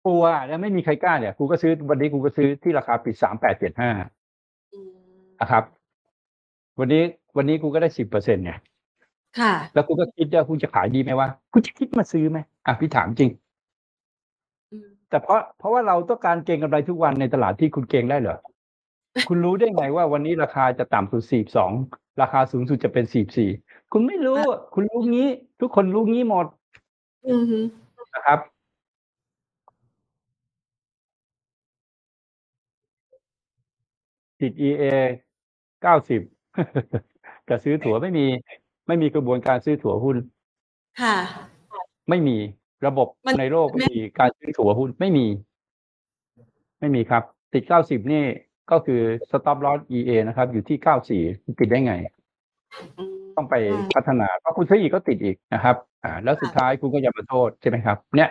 กลัวแล้วไม่มีใครกล้าเนี่ยคุณก็ซื้อวันนี้คุณก็ซื้อที่ราคาปิดสามแปดเจ็ดห้าอืมนะครับ วันนี้วันนี้คุณก็ได้สิบเปอร์เซ็นต์เนี่ยค่ะ แล้วคุณก็คิดว่าคุณจะขายดีไหมวะคุณจะคิดมาซื้อไหมอะพี่ถามจริงอืมแต่เพราะเพราะว่าเราต้องการเก็งกำไรทุกวันในตลาดที่คุณเก็งได้เหรอคุณรู้ได้ไงว่าวันนี้ราคาจะต่ำสุดสี่สอง ราคาสูงสุดจะเป็นสี่สี่คุณไม่รู้อะคุณรู้งี้ ทุกคนรู้งี้หมดอือฮึนะครับ ติด EA เก้าสิบแต่ซื้อถั่วไม่มี ไม่มีกระบวนการซื้อถั่วหุ้น ค่ะ ไม่มีระบบมันในโลกไม่มีการซื้อถั่วหุ้นไม่มี ไม่มีครับ ติดเก้าสิบนี่ ก็คือ stop loss EA นะครับ อยู่ที่เก้าสี่ติดได้ไงอืมต้องไปพัฒนาเพราะคุณซื้ออีกก็ติดอีกนะครับ อ่า แล้วสุดท้ายคุณก็อย่ามาโทษใช่ไหมครับ เนี่ย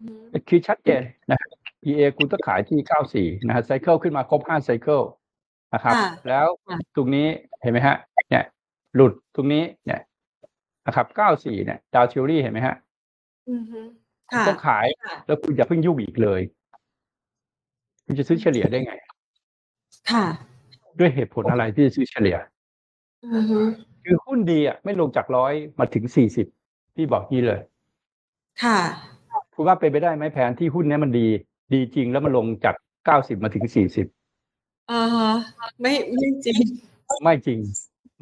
อืมคือชัดเจนนะครับ EA คุณต้องขายที่94นะฮะ cycle ขึ้นมาครบ5 cycle นะครับค่ะแล้วค่ะตรงนี้เห็นไหมฮะ เนี่ย หลุดตรงนี้เนี่ยนะครับ94เนี่ย Dow Theory เห็นไหมฮะอือฮึคุณค่ะต้องขายค่ะแล้วคุณอย่าเพิ่งยุ่งอีกเลย คุณจะซื้อเฉลี่ยได้ไง ค่ะ ด้วยเหตุผลอะไรที่จะซื้อเฉลี่ยอือฮึคือหุ้นดีอะไม่ลงจากร้อยมาถึง40พี่บอกงี้เลย ค่ะคุณว่าเป็นไปได้ไหมแผนที่หุ้นเนี้ยมันดี ดีจริงแล้วมันลงจาก90มาถึง40อ่าฮะไม่ไม่จริง ไม่จริง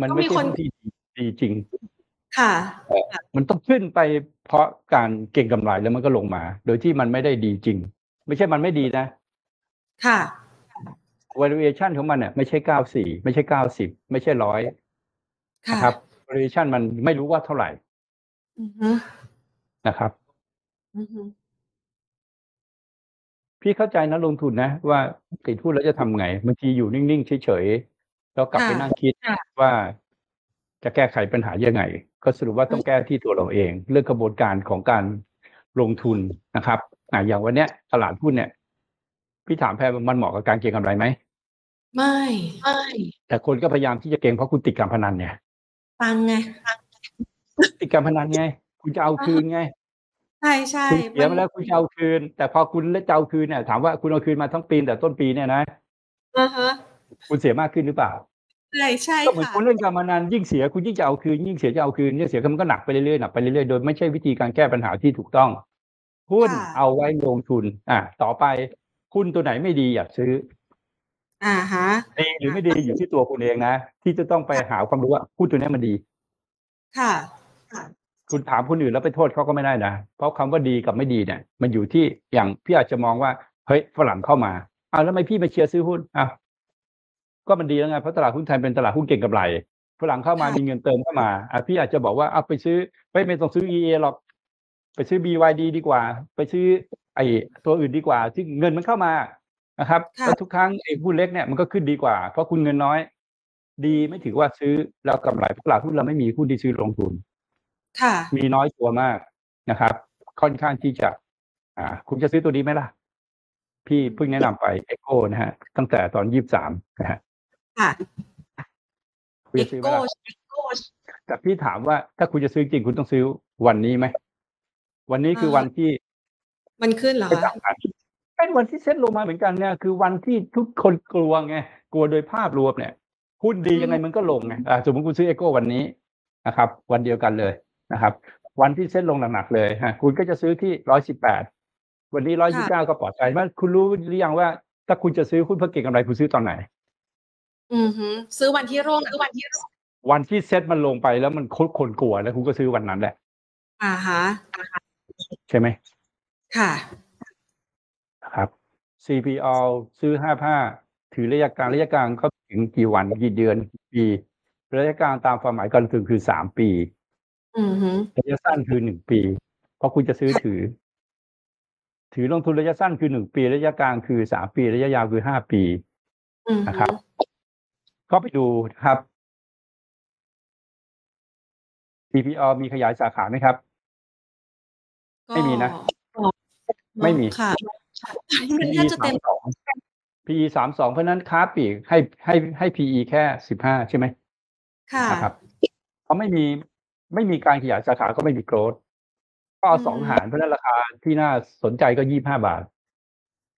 มันต้องไม่มีใช่คนหุ้นที่ดีดีจริง ค่ะ มันต้องขึ้นไปเพราะการเก่งกำไรแล้วมันก็ลงมา โดยที่มันไม่ได้ดีจริง ไม่ใช่มันไม่ดีนะ ค่ะ valuation ของมันเนี่ยไม่ใช่เก้าสี่ไม่ใช่เก้าสิบไม่ใช่ร้อยค่ะนะครับ valuation มันไม่รู้ว่าเท่าไหร่อือฮึนะครับอือฮึพี่เข้าใจนะลงทุนนะ ว่าติดหุ้นแล้วจะทำไงบางทีอยู่นิ่งๆเฉยๆแล้วกลับไปนั่งคิดว่าจะแก้ไขปัญหายังไง ก็สรุปว่าต้องแก้ที่ตัวเราเอง เรื่องกระบวนการของการลงทุนนะครับอะอย่างวันเนี้ยตลาดหุ้นเนี่ยพี่ถามแพรมันเหมาะกับการเก็งกำไรไหม ไม่ไม่ แต่คนก็พยายามที่จะเก็งเพราะคุณติดการพนันเนี่ยฟังไงติดการพนันไง คุณจะเอาคืนไง ใช่ใช่คุณเสียมาแล้วคุณจะเอาคืน แต่พอคุณเล่นจะเอาคืนเนี่ยถามว่าคุณเอาคืนมาทั้งปีแต่ต้นปีเนี่ยนะอ่าฮะคุณเสียมากขึ้นหรือเปล่าใช่ใช่ก็เหมือนค่ะคุณเล่นการพนันยิ่งเสียคุณยิ่งจะเอาคืนยิ่งเสียจะเอาคืนยิ่งเสียมันก็หนักไปเรื่อยๆหนักไปเรื่อยๆโดยไม่ใช่วิธีการแก้ปัญหาที่ถูกต้องหุ้นเอาไว้ลงทุน อะต่อไปหุ้นตัวไหนไม่ดีอย่าซื้อ อ่าฮะดีหรือไม่ดีอยู่ที่ตัวคุณเองนะที่จะต้องไปหาความรู้ว่าหุ้นตัวนี้มันดี ค่ะ คุณถามคนอื่นแล้วไปโทษเขาก็ไม่ได้นะเพราะคำว่าดีกับไม่ดีเนี่ย มันอยู่ที่อย่างพี่อาจจะมองว่าเฮ้ยฝรั่งเข้ามาอ้าวแล้วทำไมพี่มาเชียร์ซื้อหุ้นอ้าวก็มันดีแล้วไงเพราะตลาดหุ้นไทยเป็นตลาดหุ้นเก่งกำไรฝรั่งเข้ามาค่ะมีเงินเติมเข้ามาอะพี่อาจจะบอกว่าเอาไปซื้อไม่ไม่ต้องซื้อ EA หรอก ไปซื้อ BYD ดีกว่า ไปซื้อไอ้ตัวอื่นดีกว่าที่เงินมันเข้ามา นะครับค่ะแล้วทุกครั้งไอ้หุ้นเล็กเนี่ยมันก็ขึ้นดีกว่า เพราะคุณเงินน้อย ดีไม่ถือว่าซื้อแล้วกำไรตลาดหุ้นเราไม่มีหุ้นที่ซื้อลงทุน ค่ะ มีน้อยตัวมากนะครับ ค่อนข้างที่จะ อ่า คุณจะซื้อตัวนี้ไหมล่ะ พี่เพิ่งแนะนำไป Echo นะฮะ ตั้งแต่ตอนยี่สามนะฮะค่ะคุณเอจะซื้อไหมโก้ล่ะแต่พี่ถามว่าถ้าคุณจะซื้อจริงคุณต้องซื้อวันนี้ไหมวันนี้คือวันที่ มันขึ้นเหรอไม่คะต่างกัน เป็นวันที่เซ็ตลงมาเหมือนกันเนี่ยคือวันที่ทุกคนกลัวไงกลัวโดยภาพรวมเนี่ยหุ้นดียังไงมันก็ลงไงอ่าสมมติคุณซื้อ Echo วันนี้นะครับ วันเดียวกันเลยนะครับ วันที่เซ็ตลงหนักๆเลยฮะคุณก็จะซื้อที่ร้อยสิบแปดวันนี้ร้อยยี่เก้าก็ปลอดภัยว่าคุณรู้หรือยังว่า ถ้าคุณจะซื้อหุ้นเพื่อเก็งกำไรคุณซื้อตอนไหน อือฮึซื้อวันที่ร่วงซื้อวันที่ร่วงวันที่เซ็ตมันลงไปแล้วมันคนคนกลัวแล้วคุณก็ซื้อวันนั้นแหละ อ่าฮะใช่ไหมค่ะนะครับ CPO ซื้อห้าผ้า ถือระยะกลางระยะกลางเขาถึงกี่วันกี่เดือนกี่ปี ระยะกลางตามความหมายการลงทุนคือสามปีอือฮึระยะสั้นคือหนึ่งปี เพราะคุณจะซื้อถือ ถือลงทุนระยะสั้นคือหนึ่งปี ระยะกลางคือสามปี ระยะยาวคือห้าปีอือฮึนะครับ ก็ไปดูนะครับ CPO มีขยายสาขาไหมครับ ไม่มีนะก็ไม่มีค่ะ มันแท PE บจะเต็มสามสอง PE สามสองเพราะฉะนั้นค้าปลีกให้ให้ให้ PE แค่สิบห้าใช่ไหมค่ะนะครับเพราะไม่มีไม่มีการขยายสาขาก็ไม่มีโกรธก็เอาอืมสองหารเพราะฉะนั้นราคาที่น่าสนใจก็ยี่ห้าบาท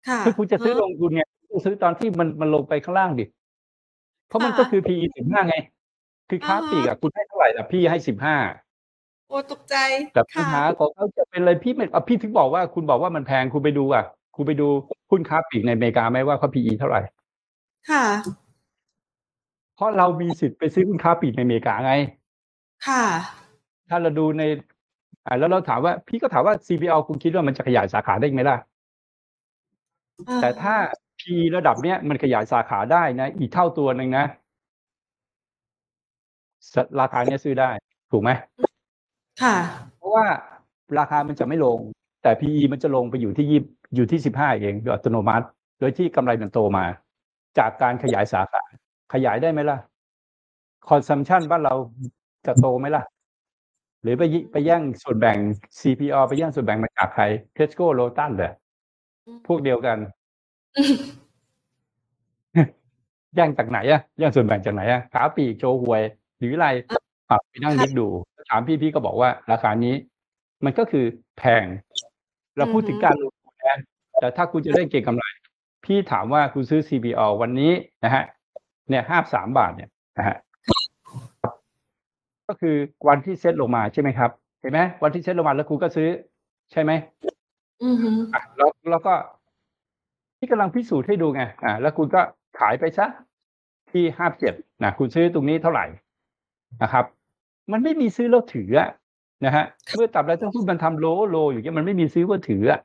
ค่ะถ้าคุณจะซื้อลงทุนเนี่ยคุณซื้อตอนที่มันมันลงไปข้างล่างดิ เพราะมันก็คือ PE สิบห้าไง คือค้าปลีกอะคุณให้เท่าไหร่ล่ะพี่ให้สิบห้าโอ้ตกใจแต่ปัญค่ะหาของเขาจะเป็นอะไรพี่ไม่อะพี่ถึงบอกว่าคุณบอกว่ามันแพงคุณไปดูอะ คุณไปดูหุ้นค้าปลีกในอเมริกาไหมว่าเขา PE เท่าไหร่ ค่ะ เพราะเรามีสิทธิ์ไปซื้อหุ้นค้าปลีกในอเมริกาไง ค่ะ ถ้าเราดูในอ่าแล้วเราถามว่าพี่ก็ถามว่า CPO คุณคิดว่ามันจะขยายสาขาได้ไหมล่ะ แต่ถ้า PE ระดับเนี้ยมันขยายสาขาได้นะ อีกเท่าตัวหนึ่งนะสราคาเนี้ยซื้อได้ ถูกไหมค่ะ เพราะว่าราคามันจะไม่ลง แต่ PE มันจะลงไปอยู่ที่ยี่ อยู่ที่สิบห้าเองโดยอัตโนมัติ โดยที่กำไรมันโตมา จากการขยายสาขาขยายได้ไหมล่ะ consumption บ้านเราจะโตไหมล่ะ หรือไปยิไปแย่งส่วนแบ่ง CPALL ไปแย่งส่วนแบ่งมาจากใครเทสโก้โลตัสเหรอพวกเดียวกันแย่งจากไหนอะแย่งส่วนแบ่งจากไหนอะค้าปลีกโชห่วย หรืออะไรปรับไปนั่งนึกดู ถามพี่พี่ก็บอกว่า ราคานี้ มันก็คือแพง เราพูดถึงการลงทุนนะ แต่ถ้าคุณจะได้เก็งกำไร พี่ถามว่าคุณซื้อ CPO วันนี้นะฮะเนี่ยห้าสามบาทเนี่ยนะฮะก็คือวันที่เซ็ตลงมาใช่ไหมครับ เห็นไหมวันที่เซ็ตลงมาแล้วคุณก็ซื้อ ใช่ไหมอือฮึอะแล้วแล้วก็ที่กำลังพิสูจน์ให้ดูไงอ่าแล้วคุณก็ขายไปซะที่ห้าเจ็ดนะคุณซื้อตรงนี้เท่าไหร่นะครับ มันไม่มีซื้อแล้วถืออะนะฮะเมื่อตับแล้วถ้าหุ้นมันทำโลโลอยู่เงี้ยมันไม่มีซื้อว่าถืออะ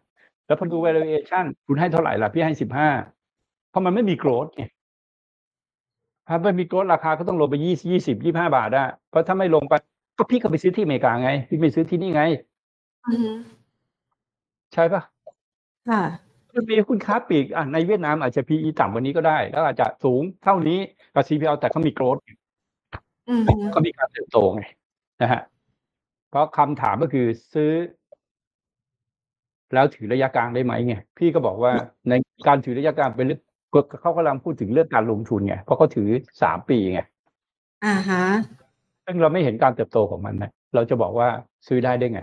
แล้วพอดู valuation คุณให้เท่าไหร่ล่ะ พี่ให้สิบห้าเพราะมันไม่มีโกรธไงถ้าไม่มีโกรธราคาก็ต้องลงไปยี่ยี่สิบยี่ห้าบาทอะเพราะถ้าไม่ลงไปก็พี่ก็ไปซื้อที่อเมริกาไง พี่ไปซื้อที่นี่ไงอือฮึใช่ปะค่ะมันมีหุ้นค้าปลีกอะในเวียดนามอาจจะ PE ต่ำกว่านี้ก็ได้ แล้วอาจจะสูงเท่านี้กับ CPO แต่เขามีโกรธอือฮึเขามีการเติบโตไงนะฮะเพราะคำถามก็คือซื้อ แล้วถือระยะกลางได้ไหมไงพี่ก็บอกว่าในการถือระยะกลางเป็นเรื่องเขากำลังพูดถึงเรื่องการลงทุนไงเพราะเขาถือสามปีไงอ่าฮะซึ่งเราไม่เห็นการเติบโตของมันนะเราจะบอกว่าซื้อได้ได้ไง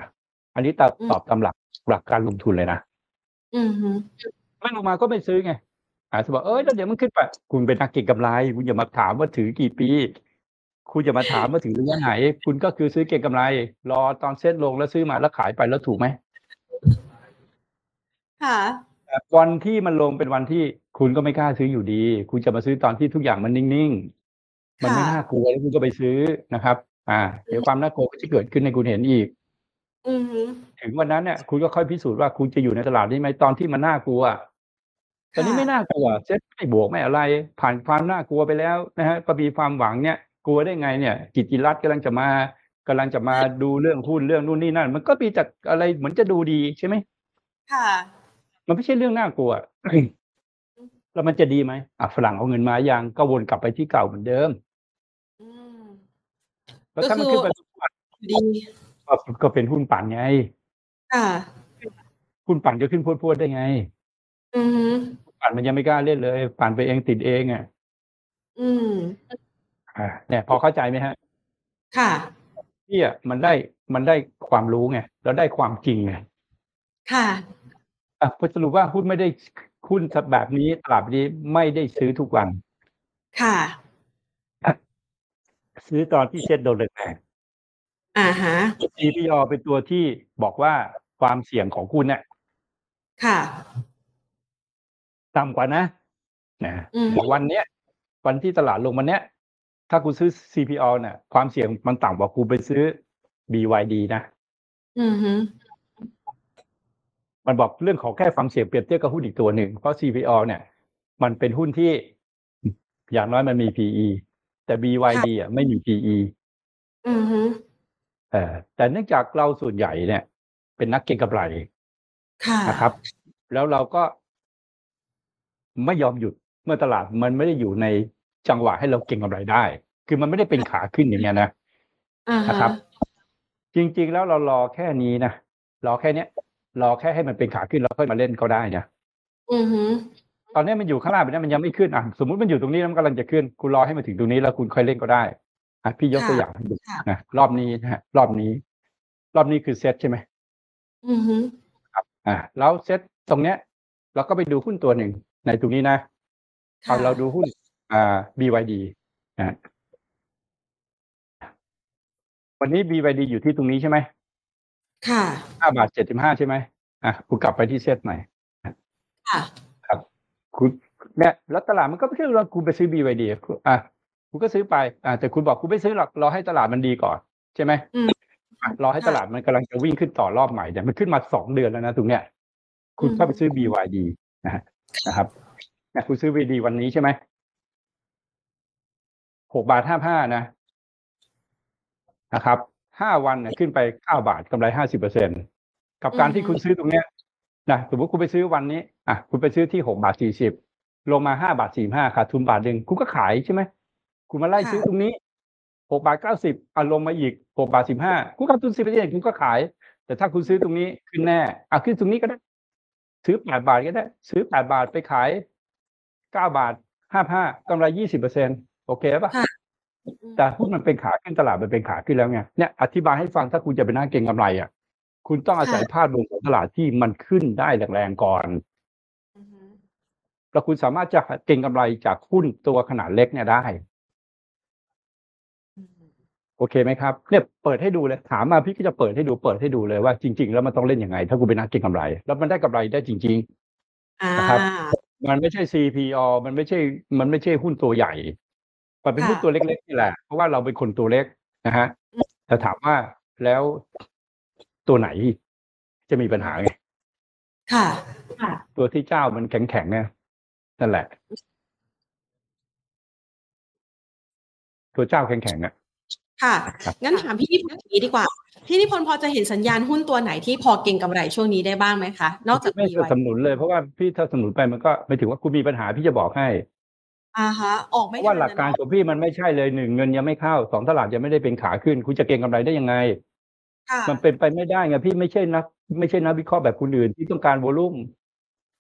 อันนี้ตอบอืมตอบตามหลักหลักการลงทุนเลยนะอือฮึไม่ลงมาก็ไม่ซื้อไงอาจจะบอกเอ้ยแล้วเดี๋ยวมันขึ้นไป คุณเป็นนักเก็งกำไรคุณอย่ามาถามว่าถือกี่ปี คุณอย่ามาถามว่าถือระยะไหน คุณก็คือซื้อเก็งกำไร รอตอนเซ็ตลงแล้วซื้อมาแล้วขายไปแล้วถูกไหม ค่ะแต่วันที่มันลงเป็นวันที่คุณก็ไม่กล้าซื้ออยู่ดี คุณจะมาซื้อตอนที่ทุกอย่างมันนิ่งๆ มันไม่ค่ะน่ากลัวแล้วคุณก็ไปซื้อนะครับ อ่า เดี๋ยวความน่ากลัวก็จะเกิดขึ้นในคุณเห็นอีกอือฮึถึงวันนั้นเนี่ยคุณก็ค่อยพิสูจน์ว่าคุณจะอยู่ในตลาดนี้ไหมตอนที่มันน่ากลัวตอนนี้ไม่น่ากลัวเซ็ตไม่บวกไม่อะไร ผ่านความน่ากลัวไปแล้วนะฮะก็มีความหวังเนี่ย กลัวได้ไงเนี่ย กิจจิรัตน์กำลังจะมากำลังจะมาดูเรื่องหุ้นเรื่องนู่นนี่นั่น มันก็มีจากอะไรเหมือนจะดูดีใช่ไหมค่ะ มันไม่ใช่เรื่องน่ากลัวแล้วมันจะดีไหมอะฝรั่งเอาเงินมายังก็วนกลับไปที่เก่าเหมือนเดิมอืมแล้วถ้ามันขึ้นไปทุกวันดีก็ก็เป็นหุ้นปั่นไงค่ะหุ้นปั่นจะขึ้นพรวดๆได้ไง อือฮึปั่นมันยังไม่กล้าเล่นเลย ปั่นไปเองติดเองอะอืมอ่าเนี่ย พอเข้าใจไหมฮะ ค่ะพี่อะมันได้มันได้ความรู้ไงแล้วได้ความจริงไงค่ะ อะพอสรุปว่าหุ้นไม่ได้หุ้นแบบนี้ตลาดแบบนี้ไม่ได้ซื้อทุกวัน ค่ะ ซื้อตอนที่เซ็ตโดนแรงอ่าฮะๆ CPO เป็นตัวที่บอกว่าความเสี่ยงของคุณเนี่ยค่ะต่ำกว่านะนะอืมแต่วันเนี้ย วันที่ตลาดลงวันเนี้ย ถ้าคุณซื้อ CPO เนี่ยความเสี่ยงมันต่ำกว่าคุณไปซื้อ BYD นะ อือฮึ มันบอกเรื่องของแค่ความเสี่ยงเปรียบเทียบกับหุ้นอีกตัวหนึ่ง เพราะ CPO เนี่ยมันเป็นหุ้นที่อย่างน้อยมันมี PE แต่ BYD อะไม่มี PE อือฮึเออแต่เนื่องจากเราส่วนใหญ่เนี่ย เป็นนักเก็งกำไรค่ะนะครับ แล้วเราก็ไม่ยอมหยุดเมื่อตลาดมันไม่ได้อยู่ในจังหวะให้เราเก็งกำไรได้ คือมันไม่ได้เป็นขาขึ้นอย่างเงี้ยนะอ่าฮะนะครับ จริงๆแล้วเรารอแค่นี้นะรอแค่เนี้ย รอแค่ให้มันเป็นขาขึ้นแล้วค่อยมาเล่นก็ได้นะอือฮึตอนนี้มันอยู่ข้างล่างแบบนี้มันยังไม่ขึ้นอะสมมุติมันอยู่ตรงนี้แล้วมันกำลังจะขึ้น คุณรอให้มันถึงตรงนี้แล้วคุณค่อยเล่นก็ได้อะพี่ยกตัวอย่างให้ดูนะรอบนี้นะฮะรอบนี้ รอบนี้คือเซตใช่ไหมอือฮึอ่าแล้วเซตตรงเนี้ย เราก็ไปดูหุ้นตัวหนึ่งในตรงนี้นะค่ะเอาเราดูหุ้นอ่า BYD นะฮะวันนี้ BYD อยู่ที่ตรงนี้ใช่ไหม ค่ะ ห้าบาทเจ็ดสิบห้าใช่ไหมอะคุณกลับไปที่เซตใหม่ค่ะคุณเนี่ยแล้วตลาดมันก็ไม่ใช่ว่าคุณไปซื้อ BYD อะคุณก็ซื้อไปอ่าแต่คุณบอกคุณไม่ซื้อหรอกรอให้ตลาดมันดีก่อน ใช่ไหมอืมอะรอให้ตลาดมันกำลังจะวิ่งขึ้นต่อรอบใหม่เนี่ยมันขึ้นมาสองเดือนแล้วนะตรงเนี้ย คุณอืมเข้าไปซื้อ BYD นะฮะนะครับเนี่ยคุณซื้อ BYD วันนี้ใช่ไหมหกบาทห้าห้านะนะครับ ห้าวันเนี่ยขึ้นไปเก้าบาทกำไรห้าสิบเปอร์เซ็นกับการที่คุณซื้อตรงเนี้ยนะสมมติคุณไปซื้อวันนี้อะคุณไปซื้อที่หกบาทสี่สิบลงมาห้าบาทสี่ห้าขาดทุนบาทหนึ่งคุณก็ขายใช่ไหมคุณมาไล่ซื้อตรงนี้หกบาทเก้าสิบอะลงมาอีกหกบาทสิบห้าคุณขาดทุนสิบเปอร์เซ็นต์คุณก็ขาย แต่ถ้าคุณซื้อตรงนี้ขึ้นแน่อะขึ้นตรงนี้ก็ได้ ซื้อแปดบาทก็ได้ ซื้อแปดบาทไปขายเก้าบาทห้าห้ากำไรยี่สิบเปอร์เซ็นโอเคป่ะค่ะ แต่หุ้นมันเป็นขาขึ้นตลาดมันเป็นขาขึ้นแล้วไงเนี่ยอธิบายให้ฟังถ้าคุณจะเป็นนักเก็งกำไรอะคุณต้องอาศัยภาพรวมของตลาดที่มันขึ้นได้แรงๆก่อนอือฮึแล้วคุณสามารถจะเก็งกำไรจากหุ้นตัวขนาดเล็กเนี่ยได้อืมโอเคไหมครับเนี่ยเปิดให้ดูเลยถามมาพี่ก็จะเปิดให้ดูเปิดให้ดูเลยว่าจริง ๆ แล้วมันต้องเล่นยังไง ถ้าคุณเป็นนักเก็งกำไร แล้วมันได้กำไรได้จริงอ่านะครับๆมันไม่ใช่ CPO มันไม่ใช่ มันไม่ใช่หุ้นตัวใหญ่ มันเป็นค่ะหุ้นตัวเล็กๆนี่แหละ เพราะว่าเราเป็นคนตัวเล็กนะฮะแต่ถามว่าแล้วตัวไหนจะมีปัญหาไง ค่ะ ค่ะ ตัวที่เจ้ามันแข็งแข็งๆเนี่ยนั่นแหละ ตัวเจ้าแข็งแข็งๆอะค่ะครับงั้นถามพี่นิพนธ์อย่างนี้ดีกว่า พี่นิพนธ์พอจะเห็นสัญญาณหุ้นตัวไหนที่พอเก่งกำไรช่วงนี้ได้บ้างไหมคะ นอกจากไม่มีสนัไว้บสนุนเลยเพราะว่าพี่ถ้าสนับสนุนไปมันก็ไม่ถือว่าคุณมีปัญหาพี่จะบอกให้ อ่าฮะออกเพไม่ราะว่าทันหลักการนะของพี่มันไม่ใช่เลยหนึ่งเงินยังไม่เข้าสองตลาดยังไม่ได้เป็นขาขึ้น คุณจะเก็งกำไรได้ยังไงค่ะมันเป็นไปไม่ได้ไงพี่ไม่ใช่นัก ไม่ใช่นักวิเคราะห์แบบคนอื่นที่ต้องการโวลุ่ม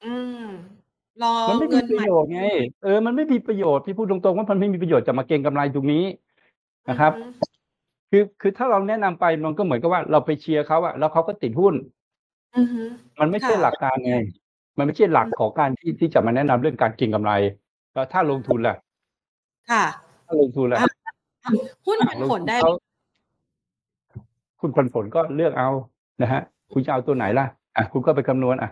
อืมรอมันไม่มีเงินประใหม่โยชน์ไงเออมันไม่มีประโยชน์พี่พูดตรงๆว่ามันไม่มีประโยชน์จะมาเก็งกำไรตรงนี้นะครับอืมคือคือถ้าเราแนะนำไปมันก็เหมือนกับว่าเราไปเชียร์เขาอะแล้วเขาก็ติดหุ้นอือฮึมันไม่ใช่ค่ะหลักการไง มันไม่ใช่หลักของการที่ที่จะมาแนะนำเรื่องการเก็งกำไร แล้วถ้าลงทุนล่ะ ค่ะ ถ้าลงทุนล่ะอะหุ้นปันผลได้ไหมเขาคุณปันผลก็เลือกเอานะฮะ คุณจะเอาตัวไหนล่ะ อะ คุณก็ไปคำนวณอะ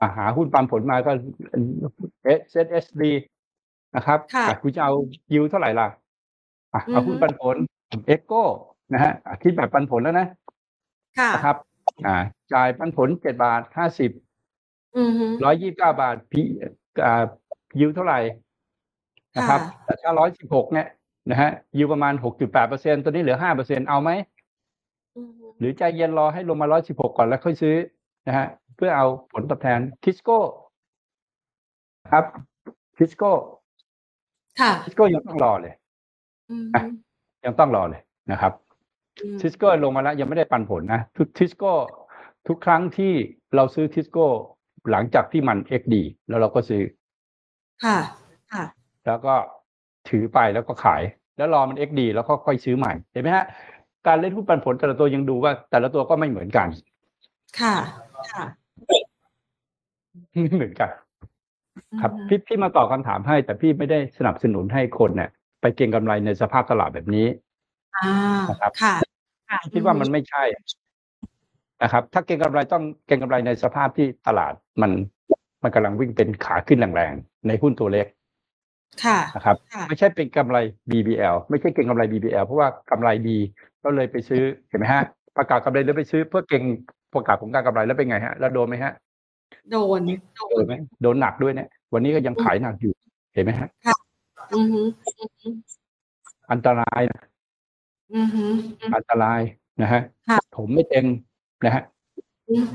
อะหาหุ้นปันผลมาก็ SETHD นะครับค่ะอะคุณจะเอายิวเท่าไหร่ล่ะอะเอาอือฮึหุ้นปันผล EGCOนะฮะอะคิดแบบปันผลแล้วนะค่ะนะครับ อ่า จ่ายปันผลเจ็ดบาทห้าสิบอือฮึร้อยยี่สิบเก้าบาทพีอ่า ยิวเท่าไหร่นะครับค่ะแต่ถ้าร้อยสิบหกเนี่ยนะฮะยิวประมาณหกจุดแปดเปอร์เซ็นตัวนี้เหลือห้าเปอร์เซ็นเอาไหมอือฮึหรือใจเย็นรอให้ลงมาร้อยสิบหกก่อนแล้วค่อยซื้อนะฮะเพื่อเอาผลตอบแทนทิสโก้ครับทิสโก้ค่ะทิสโก้ยังต้องรอเลยอืออะฮึยังต้องรอเลยนะครับอืมทิสโก้ลงมาแล้วยังไม่ได้ปันผลนะทุกทิสโก้ทุกครั้งที่เราซื้อทิสโก้หลังจากที่มัน XD แล้วเราก็ซื้อ ค่ะ ค่ะ แล้วก็ถือไปแล้วก็ขาย แล้วรอมัน XD แล้วก็ค่อยซื้อใหม่ เห็นไหมฮะ การเล่นหุ้นปันผลแต่ละตัวยังดูว่า แต่ละตัวก็ไม่เหมือนกัน ค่ะ ค่ะ ไม่เหมือนกัน ครับอือฮึพี่พี่มาตอบคำถามให้ แต่พี่ไม่ได้สนับสนุนให้คนเนี่ยไปเก็งกำไรในสภาพตลาดแบบนี้อ่านะครับค่ะค่ะคิดว่ามันไม่ใช่นะครับ ถ้าเก็งกำไรต้องเก็งกำไรในสภาพที่ตลาดมัน มันกำลังวิ่งเป็นขาขึ้นแรงๆในหุ้นตัวเล็กค่ะนะครับค่ะไม่ใช่เป็นกำไร BBL ไม่ใช่เก็งกำไร BBL เพราะว่ากำไรดีก็เลยไปซื้อเห็นไหมฮะ ประกาศกำไรแล้วไปซื้อเพื่อเก็งประกาศของการกำไรแล้วเป็นไงฮะ แล้วโดนไหมฮะ โดนโดโดนนไหมโดนหนักด้วยเนี่ย วันนี้ก็ยังขายหนักอยู่เห็นไหมฮะอือฮึอันตรายนะอือฮึอันตรายนะฮะค่ะผมไม่เต็มนะฮะอืม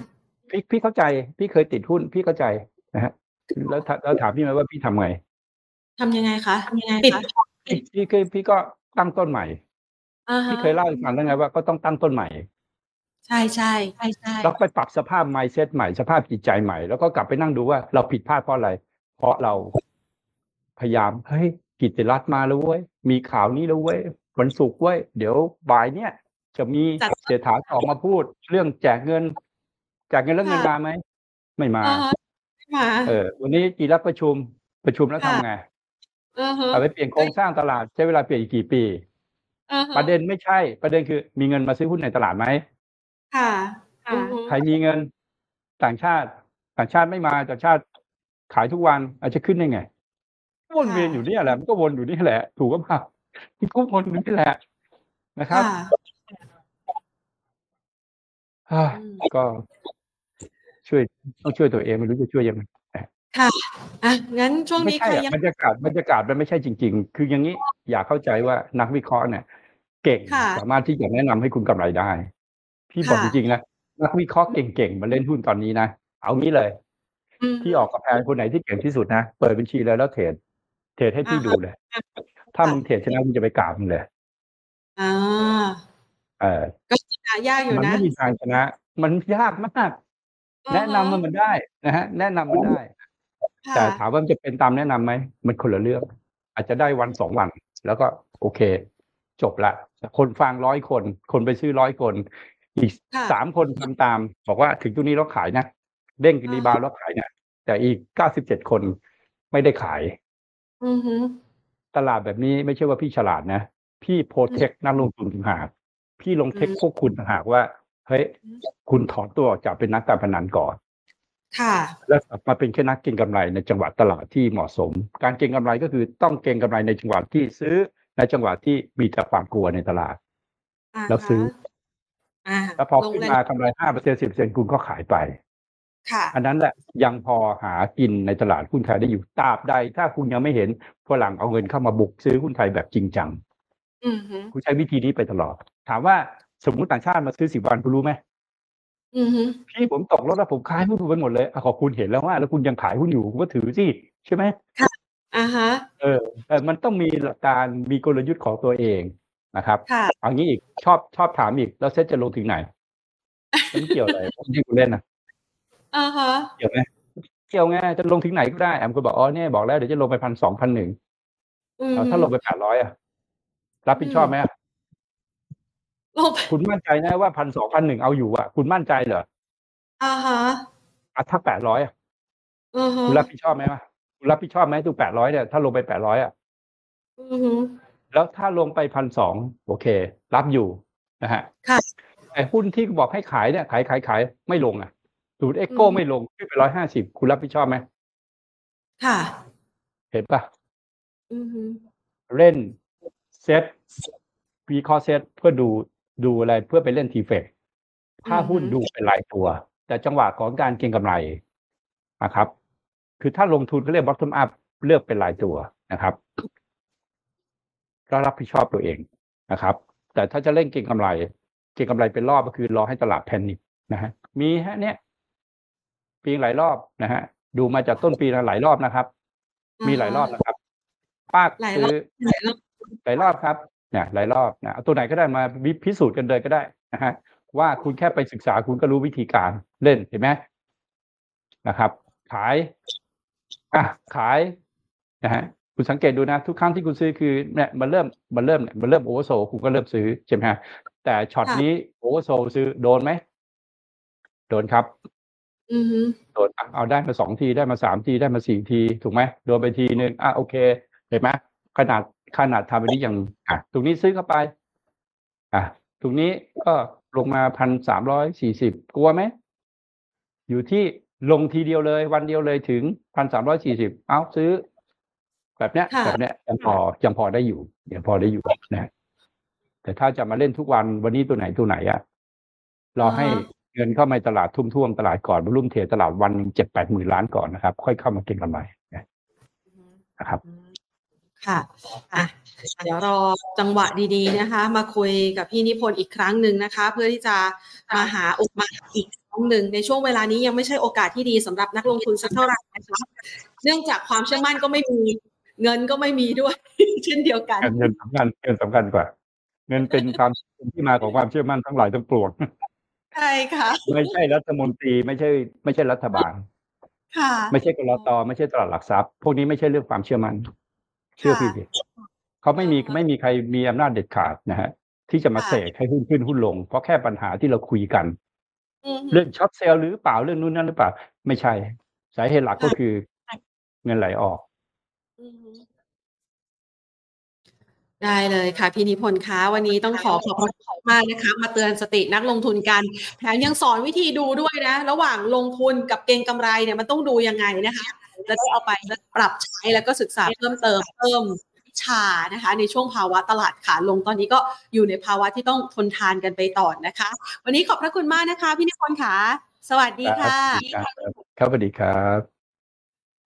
พี่พี่เข้าใจ พี่เคยติดหุ้น พี่เข้าใจ นะฮะแล้วถแล้วถามพี่ไหมว่าพี่ทำไงทำยังไงคะทำยังไงปิดพี่พี่เคยพี่ก็ตั้งต้นใหม่อ่าฮะพี่เคยเล่าให้ฟังแล้วไงว่าก็ต้องตั้งต้นใหม่ ใช่ใช่ใช่ใช่แล้วไปปรับสภาพ mindset ใหม่สภาพจิตใจใหม่ แล้วก็กลับไปนั่งดูว่าเราผิดพลาดเพราะอะไร เพราะเราพยายามเฮ้ยกิจรัฐมาแล้วเว้ยมีข่าวนี้แล้วเว้ยวันศุกร์เว้ยเดี๋ยวบ่ายเนี่ยจะมีเศรษฐาออกมาพูด เรื่องแจกเงินแจกเงินแล้วเงินมาไหมไม่มา อ่าฮะมาเออวันนี้จีรับประชุมประชุมแล้วทำไงอ่าฮะเอาไปเปลี่ยนโครงสร้างตลาดใช้เวลาเปลี่ยนอีกกี่ปีอ่าฮะประเด็นไม่ใช่ ประเด็นคือมีเงินมาซื้อหุ้นในตลาดไหมค่ะอือฮึใครมีเงินต่างชาติ ต่างชาติไม่มาต่างชาติขายทุกวันอาจจะขึ้นได้ไงวนเวียนอยู่เนี่ยแหละมันก็วนอยู่นี่แหละ ถูกก็เปล่ามันก็วนอยู่นี่แหละนะครับค่ะอ่าอืมก็ ช่วยต้องช่วยตัวเองไม่รู้จะช่วยยังไงค่ะอะงั้นช่วงไม่นี้ใช่ใครอะยังบรรยากาศบรรยากาศมันไม่ใช่จริง ๆ คืออย่างนี้อยากเข้าใจว่านักวิเคราะห์เนี่ยเก่งค่ะสามารถที่จะแนะนำให้คุณกำไรได้พี่บอกค่ะจริงๆนะนักวิเคราะห์เก่งๆมาเล่นหุ้นตอนนี้นะเอางี้เลยอืมที่ออกกับแพนคนไหนที่เก่งที่สุดนะเปิดบัญชีเลยแล้วเทรดเทรดให้พี่อ่าฮะดูเลย ถ้ามึงเทรดชนะมึงจะไปกราบมึงเลยอ่าเออก็ชนะยากอยู่มันนะไม่มีทางชนะ มันยากมาก แนะนำมันมันได้นะฮะแนะนำมันได้ค่ะแต่ถามว่ามันจะเป็นตามแนะนำไหมมันคนละเรื่อง อาจจะได้วันสองวัน แล้วก็โอเค จบละ คนฟังร้อยคน คนไปซื้อร้อยคน อีกค่ะสามคนทำตาม บอกว่าถึงตรงนี้เราขายนะเด้งรีบาวด์แล้วขายเนี่ยแต่อีกเก้าสิบเจ็ดคนไม่ได้ขายอือฮึตลาดแบบนี้ไม่ใช่ว่าพี่ฉลาดนะ พี่โปรเทคนักลงทุนต่างหากพี่ลงเทคอืมพวกคุณต่างหากว่า เฮ้ยอืมคุณถอนตัวออกจากเป็นนักการพนันก่อนค่ะ แล้วกลับมาเป็นแค่นักเก็งกำไรในจังหวะตลาดที่เหมาะสม การเก็งกำไรก็คือต้องเก็งกำไรในจังหวะที่ซื้อในจังหวะที่มีแต่ความกลัวในตลาดาแล้วซื้ออ่าแล้วพอลงขึ้นแรงมากำไรห้าเปอร์เซ็นสิบเปอร์เซ็นคุณก็ขายไป ค่ะ อันนั้นแหละยังพอหากินในตลาดหุ้นไทยได้อยู่ตราบใด ถ้าคุณยังไม่เห็นฝรั่งเอาเงินเข้ามาบุกซื้อหุ้นไทยแบบจริงจังอือฮึคุณใช้วิธีนี้ไปตลอด ถามว่า สมมติต่างชาติมาซื้อสิบวันคุณรู้ไหมอือฮึพี่ผมตกรถแล้วผมขายหุ้นไปหมดเลยอะขอบคุณเห็นแล้วว่า แล้วคุณยังขายหุ้นอยู่คุณก็ถือสิใช่ไหมอ่าฮะเออเออมันต้องมีหลักการมีกลยุทธ์ของตัวเองนะครับค่ะเอางี้อีกชอบชอบถามอีก แล้วเซ็ตจะลงถึงไหนมันเกี่ยวอะไรที่คุณเล่นนะอ่าฮะเกี่ยวไหมเกี่ยวไงจะลงถึงไหนก็ได้แอมก็บอกอ๋อเนี่ยบอกแล้วเดี๋ยวจะลงไปพันสองพันหนึ่งอือเอาฮึถ้าลงไปแปดร้อยอะรับผิดชอบไหมอะ ลงไปคุณมั่นใจนะว่าพันสองพันหนึ่งเอาอยู่อะคุณมั่นใจเหรออ่าฮะอะถ้าแปดร้อยอะอือฮึคุณรับผิดชอบไหมวะคุณรับผิดชอบไหมตัวแปดร้อยเนี่ยถ้าลงไปแปดร้อยอะอือฮึแล้วถ้าลงไปพันสองโอเค รับอยู่นะฮะค่ะไอ้หุ้นที่บอกให้ขายเนี่ยขายขายขายไม่ลงอะสูตร EGCO อืมไม่ลงขึ้นไปร้อยห้าสิบคุณรับผิดชอบไหมค่ะ เห็นปะอือฮึเล่นเคอเซตเพื่อดู ดูอะไรเพื่อไปเล่น TFEX ถ้าหุ้นดูเป็นรายตัว แต่จังหวะของการเก็งกำไรนะครับ คือถ้าลงทุนก็เรียก bottom up เลือกเป็นรายตัวนะครับ ก็รับผิดชอบตัวเองนะครับ แต่ถ้าจะเล่นเก็งกำไร เก็งกำไรเป็นรอบก็คือรอให้ตลาดแพนิคนะฮะมีฮะเนี่ยปีหลายรอบนะฮะดูมาจากต้นปีละหลายรอบนะครับ มีหลายรอบนะครับ ป้าหลายรอบซื้อหลายรอบหลายรอบครับเนี่ยหลายรอบนะเอาตัวไหนก็ได้มาวิพิสูจน์กันเลยก็ได้นะฮะว่าคุณแค่ไปศึกษาคุณก็รู้วิธีการเล่นเห็นไหมนะครับ ขายอะขายนะฮะคุณสังเกตดูนะ ทุกครั้งที่คุณซื้อคือเนี่ยมันเริ่มมันเริ่มเนี่ยมันเริ่ม oversold คุณก็เริ่มซื้อใช่ไหมฮะแต่ช็อตนี้ oversold ซื้อโดนไหมโดนครับอือฮึโดนอะเอาได้มาสองทีได้มาสามทีได้มาสี่ที ถูกไหมโดนไปทีหนึ่งอะโอเค เห็นไหมขนาด ขนาดทำอันนี้ยังอะตรงนี้ซื้อเข้าไป อะตรงนี้ก็ลงมาพันสามร้อยสี่สิบกลัวไหม อยู่ที่ลงทีเดียวเลย วันเดียวเลยถึงพันสามร้อยสี่สิบเอาซื้อ แบบเนี้ยค่ะแบบเนี้ยยังพอยังพอได้อยู่ยังพอได้อยู่นะแต่ถ้าจะมาเล่นทุกวันวันนี้ตัวไหนตัวไหนอะรอให้เงินเข้ามาในตลาดทุ่มท่วมตลาดก่อนบรรลุมเทรดตลาดวันเจ็ดแปดหมื่นล้านก่อนนะครับ ค่อยเข้ามาเก็งกำไรนะครับ ค่ะอะเดี๋ยวรอจังหวะดีๆนะคะ มาคุยกับพี่นิพนธ์อีกครั้งหนึ่งนะคะ เพื่อที่จะมาหาโอกาสอีกครั้งหนึ่งในช่วงเวลานี้ยังไม่ใช่โอกาสที่ดีสำหรับนักลงทุนสักเท่าไหร่นะคะเนื่องจากความเชื่อมั่นก็ไม่มีเงินก็ไม่มีด้วย เช่นเดียวกัน เงินสำคัญเงินสำคัญกว่า เงินเป็นความเป็นที่มาของความเชื่อมั่นทั้งหลายทั้งปวงใช่ค่ะ ไม่ใช่รัฐมนตรีไม่ใช่ ไม่ใช่รัฐบาล ค่ะ ไม่ใช่กรตไม่ใช่ตลาดหลักทรัพย์ พวกนี้ไม่ใช่เรื่องความเชื่อมั่น เชื่อพี่ดิเขาไม่มีไม่มีใครมีอำนาจเด็ดขาดนะฮะที่จะมาค่ะเสกให้หุ้นขึ้นหุ้นลง เพราะแค่ปัญหาที่เราคุยกันอืมเรื่อง short sell หรือเปล่าเรื่องนู้นนั่นหรือเปล่า ไม่ใช่ สาเหตุหลักก็คือเงินไหลออกอืมได้เลยค่ะพี่นิพนธ์คะวันนี้ต้องขอขอบพระคุณมากนะคะ มาเตือนสตินักลงทุนกันแถมยังสอนวิธีดูด้วยนะ ระหว่างลงทุนกับเก็งกำไรเนี่ยมันต้องดูยังไงนะคะ จะได้เอาไปปรับใช้แล้วก็ศึกษาเพิ่มเติมเพิ่มวิชานะคะ ในช่วงภาวะตลาดขาลงตอนนี้ก็อยู่ในภาวะที่ต้องทนทานกันไปต่อนะคะ วันนี้ขอบพระคุณมากนะคะ พี่นิพนธ์ค่ะสวัสดีค่ะครับสวัสดีครับ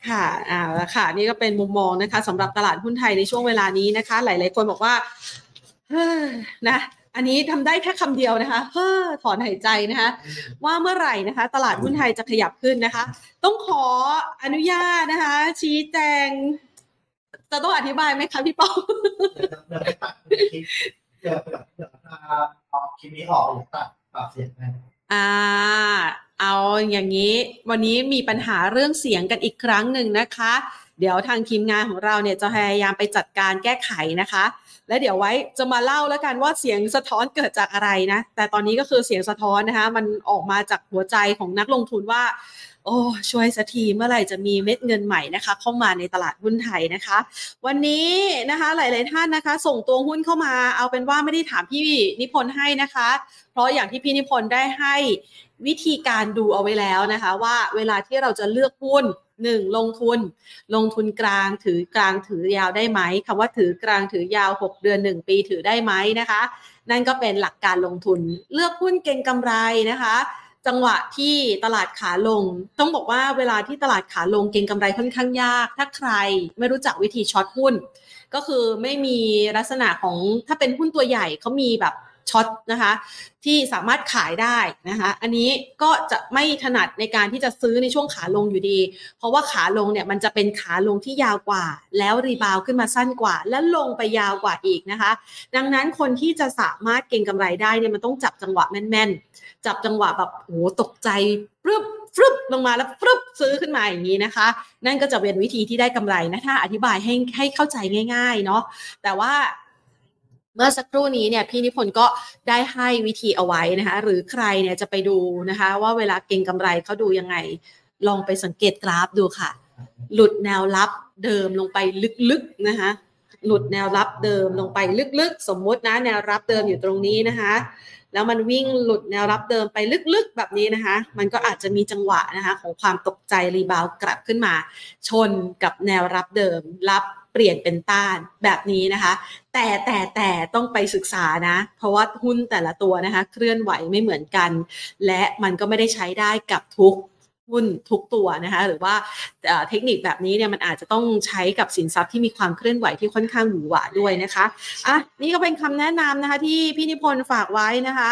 ค่ะอ่าแล้วค่ะ นี่ก็เป็นมุมมองนะคะสำหรับตลาดหุ้นไทยในช่วงเวลานี้นะคะ หลาย ๆ คนบอกว่าเฮ้อนะ อันนี้ทำได้แค่คำเดียวนะคะเฮ้อถอนหายใจนะคะ ว่าเมื่อไหร่นะคะ ตลาดหุ้นไทยจะขยับขึ้นนะคะ ต้องขออนุญาตนะคะ ชี้แจง จะต้องอธิบายไหมคะพี่ป้องเดี๋ยวเดี๋ยวเดี๋ยวเอาคลิปนี้ออกแล้วตัดปรับเสียงนะอ่าเอาอย่างนี้วันนี้มีปัญหาเรื่องเสียงกันอีกครั้งหนึ่งนะคะ เดี๋ยวทางทีมงานของเราเนี่ยจะพยายามไปจัดการแก้ไขนะคะ และเดี๋ยวไว้จะมาเล่าแล้วกันว่าเสียงสะท้อนเกิดจากอะไรนะ แต่ตอนนี้ก็คือเสียงสะท้อนนะคะ มันออกมาจากหัวใจของนักลงทุนว่า โอ้ช่วยสักทีเมื่อไหร่จะมีเม็ดเงินใหม่นะคะ เข้ามาในตลาดหุ้นไทยนะคะ วันนี้นะคะหลาย ๆ ท่านนะคะ ส่งตัวหุ้นเข้ามาเอาเป็นว่าไม่ได้ถามพี่นิพนธ์ให้นะคะ เพราะอย่างที่พี่นิพนธ์ได้ให้วิธีการดูเอาไว้แล้วนะคะ ว่าเวลาที่เราจะเลือกหุ้น หนึ่งลงทุน ลงทุนกลางถือกลางถือยาวได้ไหมคำว่าถือกลางถือยาว 6 เดือน 1 ปีถือได้ไหมนะคะ นั่นก็เป็นหลักการลงทุน เลือกหุ้นเก็งกำไรนะคะ จังหวะที่ตลาดขาลง ต้องบอกว่าเวลาที่ตลาดขาลงเก็งกำไรค่อนข้างยาก ถ้าใครไม่รู้จักวิธี short หุ้น ก็คือไม่มีลักษณะของถ้าเป็นหุ้นตัวใหญ่เขามีแบบ short นะคะ ที่สามารถขายได้นะคะอันนี้ก็จะไม่ถนัดในการที่จะซื้อในช่วงขาลงอยู่ดี เพราะว่าขาลงเนี่ยมันจะเป็นขาลงที่ยาวกว่า แล้ว rebound ขึ้นมาสั้นกว่า และลงไปยาวกว่าอีกนะคะ ดังนั้นคนที่จะสามารถเก็งกำไรได้เนี่ยมันต้องจับจังหวะแม่นๆ จับจังหวะแบบโหตกใจปรึบฟึบลงมาแล้วฟึบซื้อขึ้นมาอย่างนี้นะคะ นั่นก็จะเป็นวิธีที่ได้กำไรนะถ้าอธิบายให้ให้เข้าใจง่าย ๆ เนาะแต่ว่า เมื่อสักครู่นี้เนี่ยพี่นิพนธ์ก็ได้ให้วิธีเอาไว้นะคะหรือใครเนี่ยจะไปดูนะคะว่าเวลาเก็งกำไรเขาดูยังไง ลองไปสังเกตกราฟดูค่ะ หลุดแนวรับเดิมลงไปลึกๆนะคะหลุดแนวรับเดิมลงไปลึกๆ สมมุตินะแนวรับเดิมอยู่ตรงนี้นะคะ แล้วมันวิ่งหลุดแนวรับเดิมไปลึกๆ แบบนี้นะคะ มันก็อาจจะมีจังหวะนะคะของความตกใจรีบาวกลับขึ้นมา ชนกับแนวรับเดิมรับ เปลี่ยนเป็นต้านแบบนี้นะคะ แต่แต่แต่ต้องไปศึกษานะ เพราะว่าหุ้นแต่ละตัวนะคะ เคลื่อนไหวไม่เหมือนกัน และมันก็ไม่ได้ใช้ได้กับทุกหุ้นทุกตัวนะคะ หรือว่าเทคนิคแบบนี้เนี่ยมันอาจจะต้องใช้กับสินทรัพย์ที่มีความเคลื่อนไหวที่ค่อนข้างหวือหวาด้วยนะคะอะนี่ก็เป็นคำแนะนำนะคะ ที่พี่นิพนธ์ฝากไว้นะคะ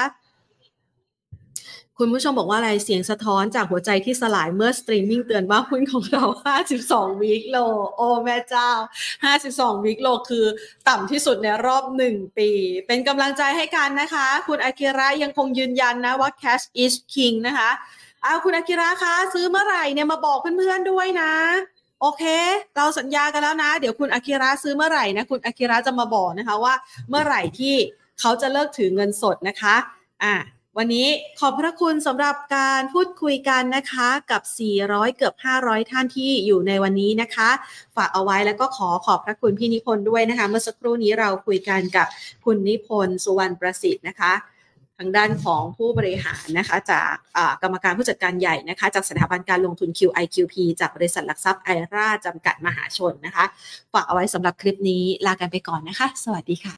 คุณผู้ชมบอกว่าอะไรเสียงสะท้อนจากหัวใจที่สลายเมื่อสตรีมมิ่งเตือนว่าหุ้นของเรา 52 week low โอ้แม่เจ้า 52 week low คือต่ำที่สุดในรอบ 1 ปี เป็นกำลังใจให้กันนะคะ คุณอากิระยังคงยืนยันนะว่า cash is king นะคะเอาคุณอากิระคะ ซื้อเมื่อไหร่เนี่ยมาบอกเพื่อนๆด้วยนะ โอเค เราสัญญากันแล้วนะ เดี๋ยวคุณอากิระซื้อเมื่อไหร่นะคุณอากิระจะมาบอกนะคะว่า เมื่อไหร่ที่เขาจะเลิกถือเงินสดนะคะ อะ วันนี้ขอบพระคุณสำหรับการพูดคุยกันนะคะ กับ 400 เกือบ 500 ท่านที่อยู่ในวันนี้นะคะ ฝากเอาไว้แล้วก็ขอขอบพระคุณพี่นิพนธ์ด้วยนะคะ เมื่อสักครู่นี้เราคุยกันกับคุณนิพนธ์สุวรรณประสิทธิ์นะคะทางด้านของผู้บริหารนะคะจากกรรมการผู้จัดการใหญ่นะคะจากสถาบันการลงทุน QIQP จากบริษัทหลักทรัพย์ไอราจำกัดมหาชนนะคะ ฝากเอาไว้สำหรับคลิปนี้ลากันไปก่อนนะคะ สวัสดีค่ะ